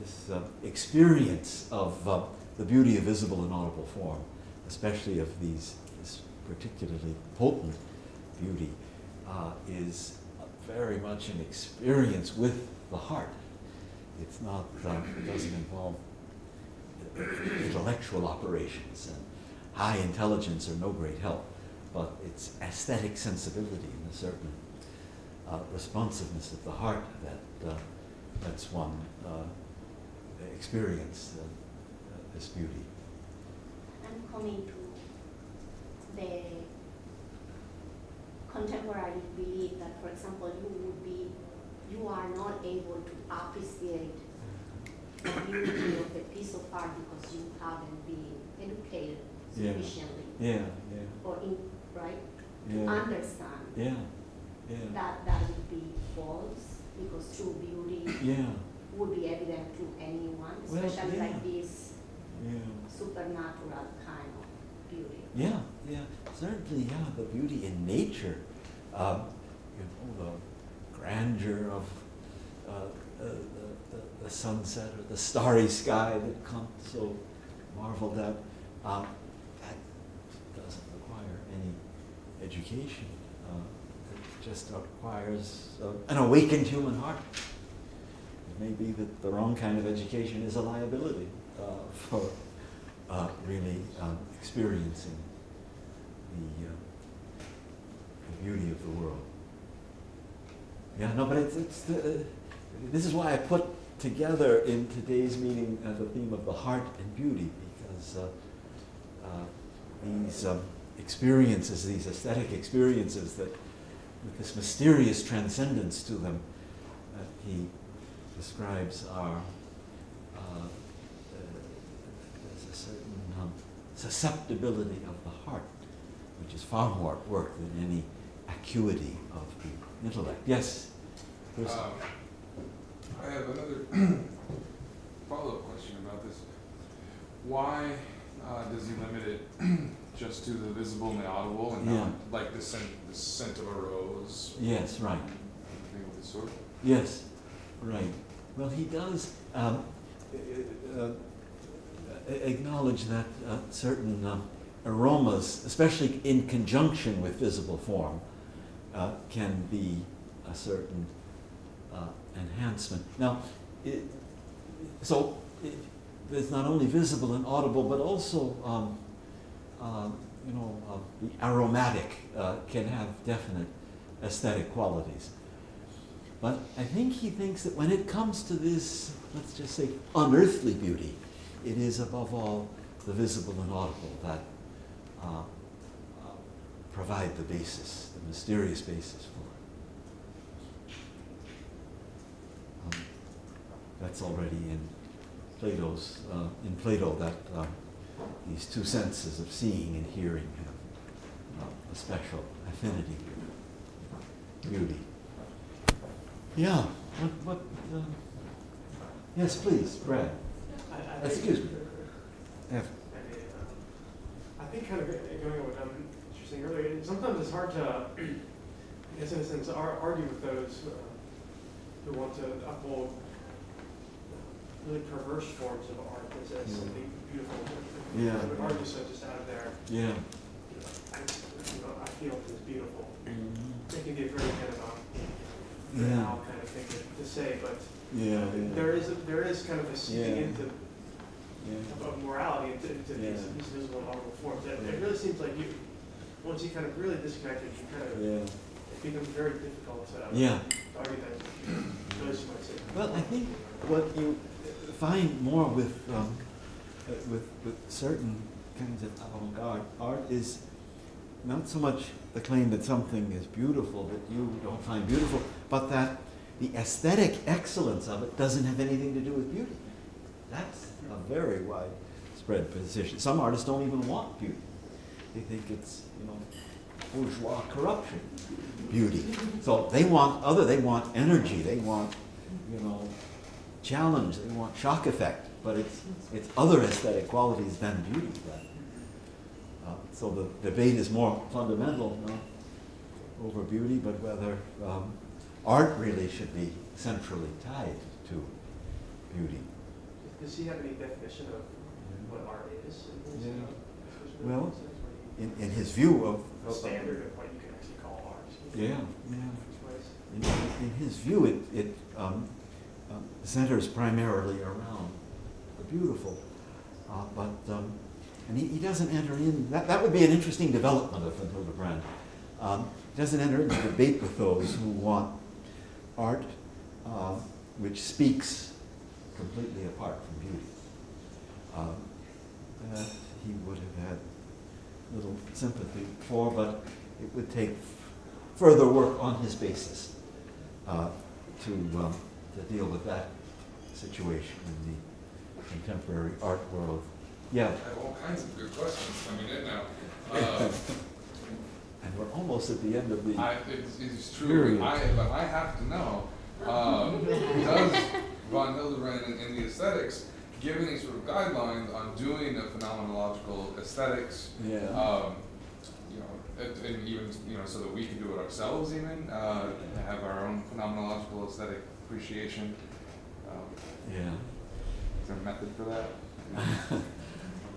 this uh, experience of uh, the beauty of visible and audible form, especially of these this particularly potent beauty, uh, is very much an experience with the heart. It's not. Uh, it doesn't involve intellectual operations and high intelligence are no great help, but it's aesthetic sensibility and a certain uh, responsiveness of the heart that uh, lets one uh, experience uh, uh, this beauty. I'm coming to the contemporary belief that, for example, you would be, you are not able to appreciate the beauty of a piece of art because you haven't been educated sufficiently Yeah, yeah, or in, right? To yeah, understand yeah, yeah, that that would be false because true beauty yeah, would be evident to anyone, Well, especially yeah. like this yeah. supernatural kind of beauty. Yeah, yeah, certainly, yeah, the beauty in nature, um, you know, the grandeur of uh, the, the, sunset or the starry sky that Kant so marveled at, um, that doesn't require any education. Uh, it just requires uh, an awakened human heart. It may be that the wrong kind of education is a liability uh, for uh, really um, experiencing the, uh, the beauty of the world. Yeah, no, but it's, it's the, uh, this is why I put together in today's meeting uh, the theme of the heart and beauty, because uh, uh, these um, experiences, these aesthetic experiences that with this mysterious transcendence to them that he describes are uh, there's a certain um, susceptibility of the heart, which is far more at work than any acuity of the intellect. Yes? Um, I have another [CLEARS THROAT] follow-up question about this. Why uh, does he limit it [CLEARS THROAT] just to the visible and the audible and not Yeah. like the scent, the scent of a rose? yes, right. Anything of the sort? Yes, right. Well, he does um, uh, uh, acknowledge that uh, certain um, aromas, especially in conjunction with visible form, uh, can be a certain enhancement. Now, it, so it, there's not only visible and audible, but also um, um, you know, uh, the aromatic uh, can have definite aesthetic qualities. But I think he thinks that when it comes to this, let's just say, unearthly beauty, it is above all the visible and audible that uh, uh, provide the basis, the mysterious basis for it. Um, that's already in Plato's, uh, in Plato, that uh, these two senses of seeing and hearing have uh, a special affinity beauty. Yeah, what, what, um, yes, please, Brad. I- Excuse me. Yeah. I think kind of going on what um, you were saying earlier, sometimes it's hard to, [CLEARS THROAT] in a sense, ar- argue with those uh, who want to uphold really perverse forms of art as, as Yeah. something beautiful. Yeah. I would argue so just out of there. Yeah. you know, I, you know, I feel it is beautiful. It can be a very kind of, um, Yeah. kind of thing to, to say, but Yeah, there is, a- there is kind of a seeping Yeah. into yeah. of morality into, into these, Yeah. these visible audible forms. It, it really seems like you, once you kind of really disconnect it, you kind of, Yeah. it becomes very difficult to Yeah. argue that those might say. Well, I think what you find more with, um, uh, with, with certain kinds of avant-garde art is not so much the claim that something is beautiful that you don't find beautiful, but that the aesthetic excellence of it doesn't have anything to do with beauty. That's a very widespread position. Some artists don't even want beauty. They think it's, you know, bourgeois corruption, beauty. So they want other, they want energy, they want, you know, challenge, they want shock effect, but it's, it's other aesthetic qualities than beauty. That, uh, so the debate is more fundamental, not over beauty, but whether um, art really should be centrally tied to beauty. Does he have any definition of what art is? in his, Yeah. Well, In, in his view of, of standard of what you can actually call art? yeah, yeah. In, in his view, it, it um, centers primarily around the beautiful. Uh, but, um, and he, he doesn't enter in, that, that would be an interesting development of Hildebrand. Um, he doesn't enter into debate with those who want art uh, which speaks completely apart from beauty. Um, that he would have had little sympathy for, but it would take further work on his basis uh, to, um, to deal with that situation in the contemporary art world. Yeah, I have all kinds of good questions coming in now. Uh, [LAUGHS] and we're almost at the end of the. I, it's, it's true, Period. I, but I have to know, um, does Von Hildebrand in, in the aesthetics give any sort of guidelines on doing a phenomenological aesthetics yeah. um, you know, and, and even you know, so that we can do it ourselves, even uh, have our own phenomenological aesthetic appreciation. Um, yeah. is there a method for that? [LAUGHS]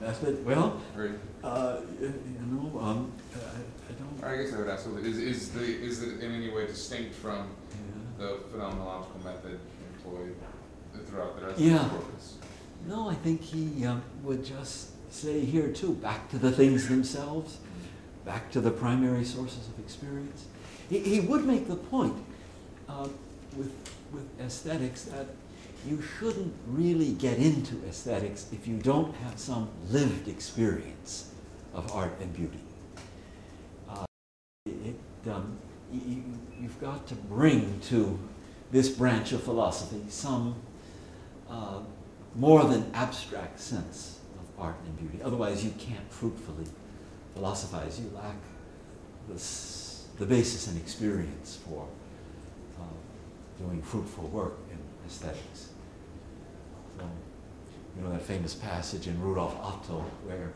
Method, well, Or, uh, you know, um, I, I don't. I guess I would ask, is is the is it in any way distinct from Yeah. the phenomenological method employed throughout the rest Yeah. of the corpus? No, I think he um, would just say here too, back to the things themselves, back to the primary sources of experience. He, he would make the point uh, with, with aesthetics that you shouldn't really get into aesthetics if you don't have some lived experience of art and beauty. Uh, it, um, you, you've got to bring to this branch of philosophy some uh, more than abstract sense of art and beauty. Otherwise, you can't fruitfully philosophize. You lack this, the basis and experience for doing fruitful work in aesthetics. So, you know that famous passage in Rudolf Otto where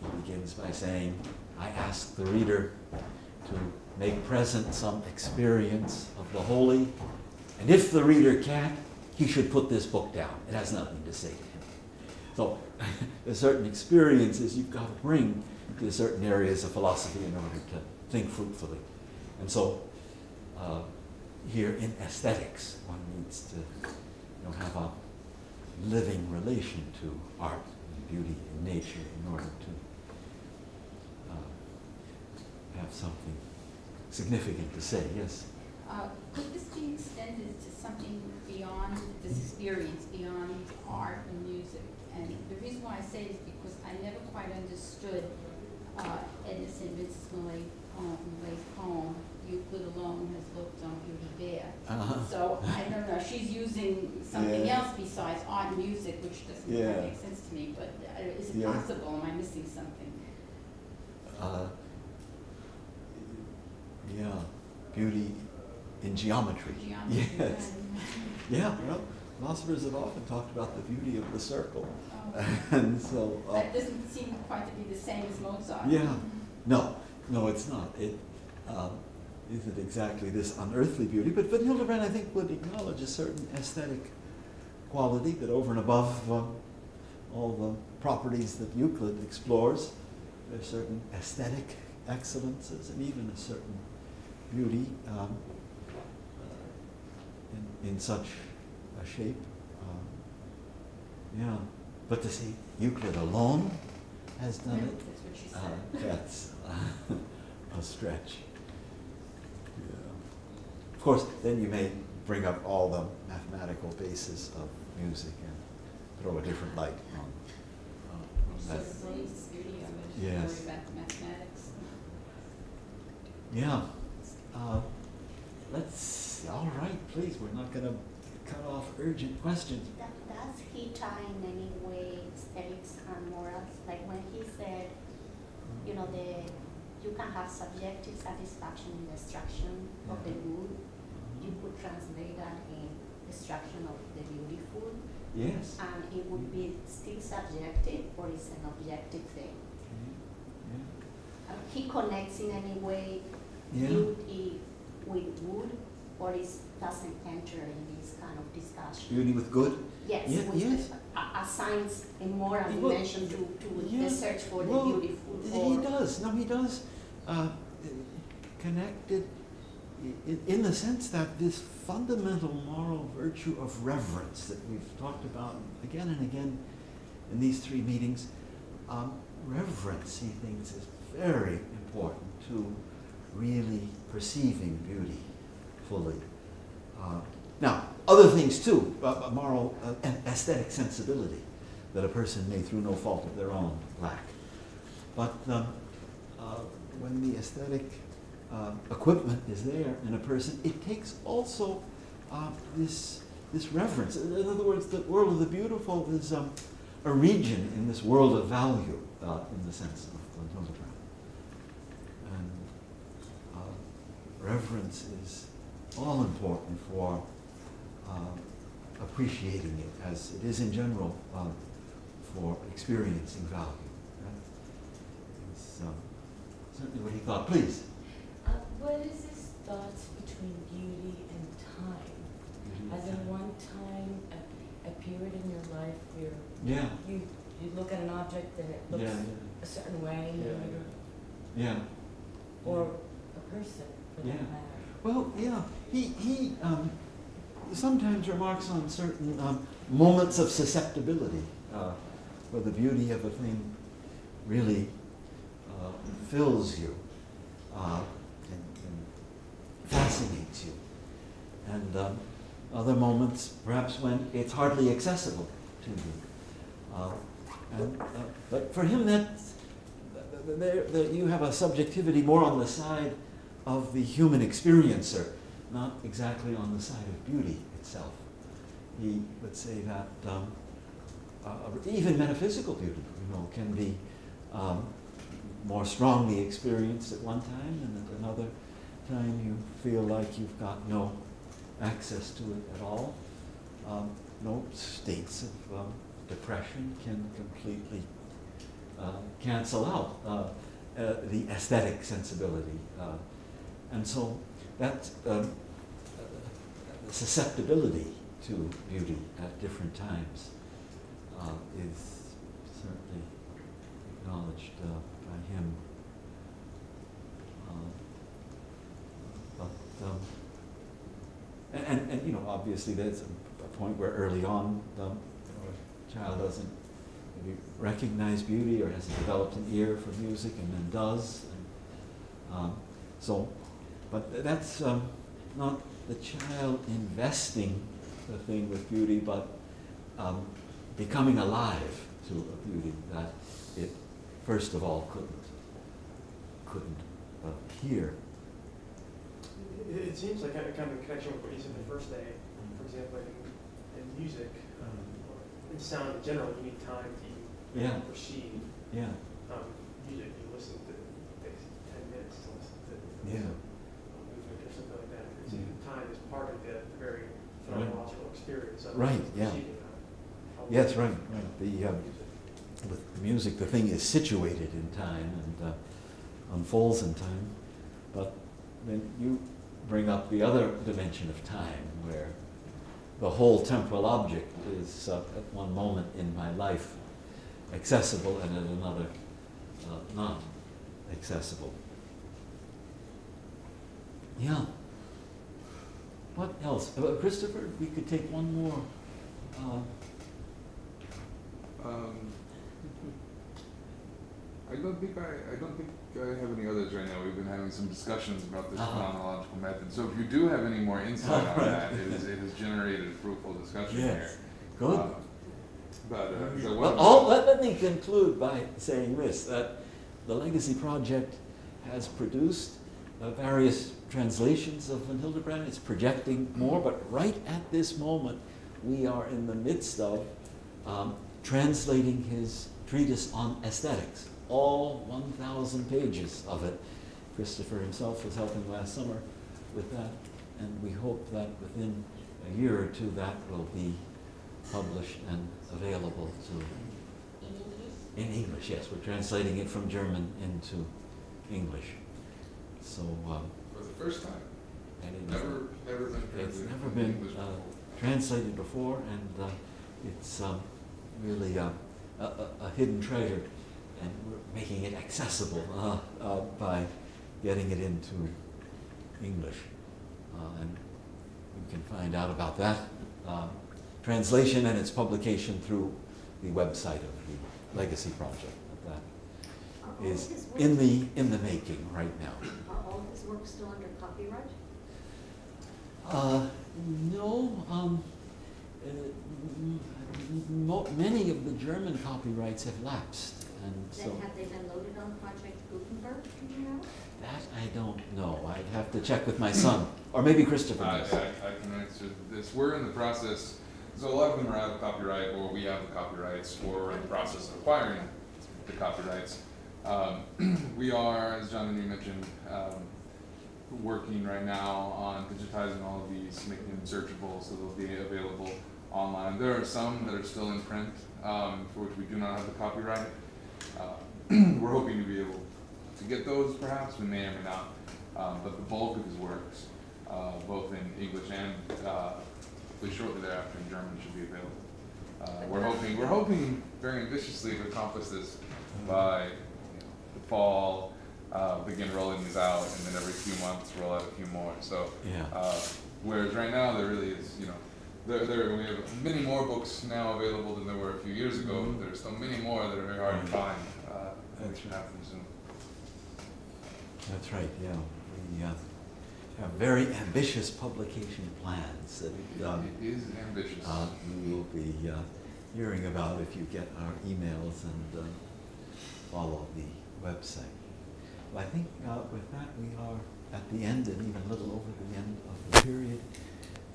he begins by saying, I ask the reader to make present some experience of the holy, and if the reader can't, he should put this book down. It has nothing to say to him. So [LAUGHS] there's certain experiences you've got to bring to certain areas of philosophy in order to think fruitfully. And so uh, here in aesthetics, one needs to you know, have a living relation to art and beauty and nature in order to have something significant to say. Yes. Uh, Could this be extended to something beyond this experience, beyond art and music? And the reason why I say it is because I never quite understood uh, Edna St. Vincent Millay's poem, Euclid alone has looked on Beauty Bare. Uh-huh. So I don't know, she's using something Yeah. else besides art and music, which doesn't Yeah. quite make sense to me, but uh, is it Yeah. possible, am I missing something? Uh, yeah, beauty in geometry. Geometry, [LAUGHS] Yes. Yeah, well, philosophers have often talked about the beauty of the circle. Oh. [LAUGHS] And so, uh, That doesn't seem quite to be the same as Mozart. yeah, no, no, it's not. It um, isn't exactly this unearthly beauty, but von Hildebrand, I think, would acknowledge a certain aesthetic quality that over and above um, all the properties that Euclid explores, there's certain aesthetic excellences and even a certain beauty um, uh, in, in such a shape. Um, yeah, but to say Euclid alone has done it, That's what she uh, that's uh, [LAUGHS] a stretch. Yeah. Of course, then you may bring up all the mathematical basis of music and throw a different light on, uh, on So that. the beauty of it, Yes. worry about the mathematics. Yeah. Uh, let's, all right, please, we're not going to cut off urgent questions. That, does he tie in any way aesthetics and morals? Like when he said, you know, the you can have subjective satisfaction in the destruction of the good. You could translate that in destruction of the beautiful, Yes. and it would be still subjective, or is an objective thing. Yeah. Uh, he connects in any way Yeah. beauty with wood, or it doesn't enter in this kind of discussion. Beauty with good? Yes, Yeah, yes. a- assigns a moral Well, dimension to, to yeah, the search for the well, beautiful. He does. No, he does. Uh, connected in, the sense that this fundamental moral virtue of reverence that we've talked about again and again in these three meetings, um, reverence, he thinks, is very important to really perceiving beauty fully. Uh, now, other things too, uh, moral uh, and aesthetic sensibility that a person may, through no fault of their own, lack. But um, uh, when the aesthetic uh, equipment is there in a person, it takes also uh, this, this reverence. In other words, the world of the beautiful is um, a region in this world of value, uh, in the sense of Hildebrand. And uh, reverence is all important for uh, appreciating it, as it is in general uh, for experiencing value. That is um, certainly what he thought. Please. What is this thoughts between beauty and time? Has in one time a, a period in your life where Yeah. you, you look at an object and it looks Yeah. a certain way, Yeah, Yeah. or a person for Yeah. that matter? Well, yeah, he, he um, sometimes remarks on certain um, moments of susceptibility uh, where the beauty of a thing really uh, fills you uh, fascinates you. And um, other moments, perhaps when it's hardly accessible to you. Uh, and, uh, but for him, that, th- th- there, there, you have a subjectivity more on the side of the human experiencer, not exactly on the side of beauty itself. He would say that um, uh, even metaphysical beauty, you know, can be um, more strongly experienced at one time, and at another time you feel like you've got no access to it at all. Um, no states of um, depression can completely uh, cancel out uh, uh, the aesthetic sensibility. Uh, and so that um, uh, susceptibility to beauty at different times uh, is certainly acknowledged by him. Uh, but, um, and, and, and, you know, obviously there's a, a point where early on the you know, child doesn't maybe recognize beauty or hasn't developed an ear for music and then does. And, Um, so, but that's um, not the child investing the thing with beauty, but um, becoming alive to a beauty that it first of all couldn't couldn't appear. It, it seems like kind of, kind of a connection with what you said the first day, for example, in, in music, um, or in sound in general, you need time to Yeah. perceive Yeah, um, music. You listen to it takes ten minutes to listen to yeah, um, movement or something like that. It's, Yeah. Time is part of the, very phenomenological experience of Right, yeah. How yes, right, right. The um, music. with music, the thing is situated in time and uh, unfolds in time. But then you bring up the other dimension of time, where the whole temporal object is uh, at one moment in my life accessible and at another uh, not accessible. Yeah. What else? Uh, Christopher, we could take one more. Uh, Um, don't think I, I don't think I have any others right now. We've been having some discussions about this Uh-huh. chronological method. So if you do have any more insight on Right. that, it has, it has generated a fruitful discussion Yes. here. Good. Uh, But, uh, so Well, all, let, let me conclude by saying this, that the Legacy Project has produced uh, various translations of von Hildebrand. It's projecting more, but right at this moment, we are in the midst of um, translating his treatise on aesthetics, all 1,000 pages of it. Christopher himself was helping last summer with that, and we hope that within a year or two, that will be published and available to, In English? in English, yes, we're translating it from German into English. So, um, for the first time, and it is- never, never been. it's translated never been uh, before. translated before, and uh, it's um, really uh, a, a, a hidden treasure, and we're making it accessible uh, uh, by getting it into English. Uh, and you can find out about that uh, translation and its publication through the website of the Legacy Project. That is in the in the making right now. Are all of his works still under copyright? Uh, no, um, uh, many of the German copyrights have lapsed, and Then so have they been loaded on Project Gutenberg, do you know? that I don't know. I'd have to check with my son, or maybe Christopher I, I. I can answer this. We're in the process, so a lot of them are out of copyright, or we have the copyrights, or we're in the process of acquiring the copyrights. Um, [CLEARS THROAT] we are, as John and you mentioned, um, working right now on digitizing all of these, making them searchable, so they'll be available online. There are some that are still in print, um, for which we do not have the copyright. [CLEARS THROAT] We're hoping to be able to get those perhaps, we may or may not. Um, but the bulk of his works, uh, both in English and, uh, hopefully shortly thereafter in German should be available. Uh, we're hoping, we're hoping very ambitiously to accomplish this by, you know, the fall, uh, begin rolling these out and then every few months roll out a few more, so. Yeah. Uh, whereas right now, there really is, you know, there, there, we have many more books now available than there were a few years ago. Mhm. There's still many more that are very hard to find, and we That's should have them soon. That's right. Yeah, we uh, have very ambitious publication plans that um, It is ambitious. uh, you will be uh, hearing about if you get our emails and uh, follow the website. Well, I think uh, with that we are at the end and even a little over the end of the period.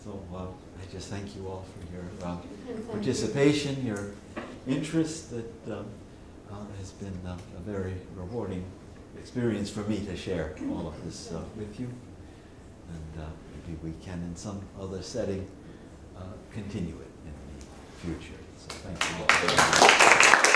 So uh, I just thank you all for your uh, And thank you. participation, your interest that um, uh, has been uh, a very rewarding experience for me to share all of this uh, with you. And uh, maybe we can, in some other setting, continue it in the future. So thank you all.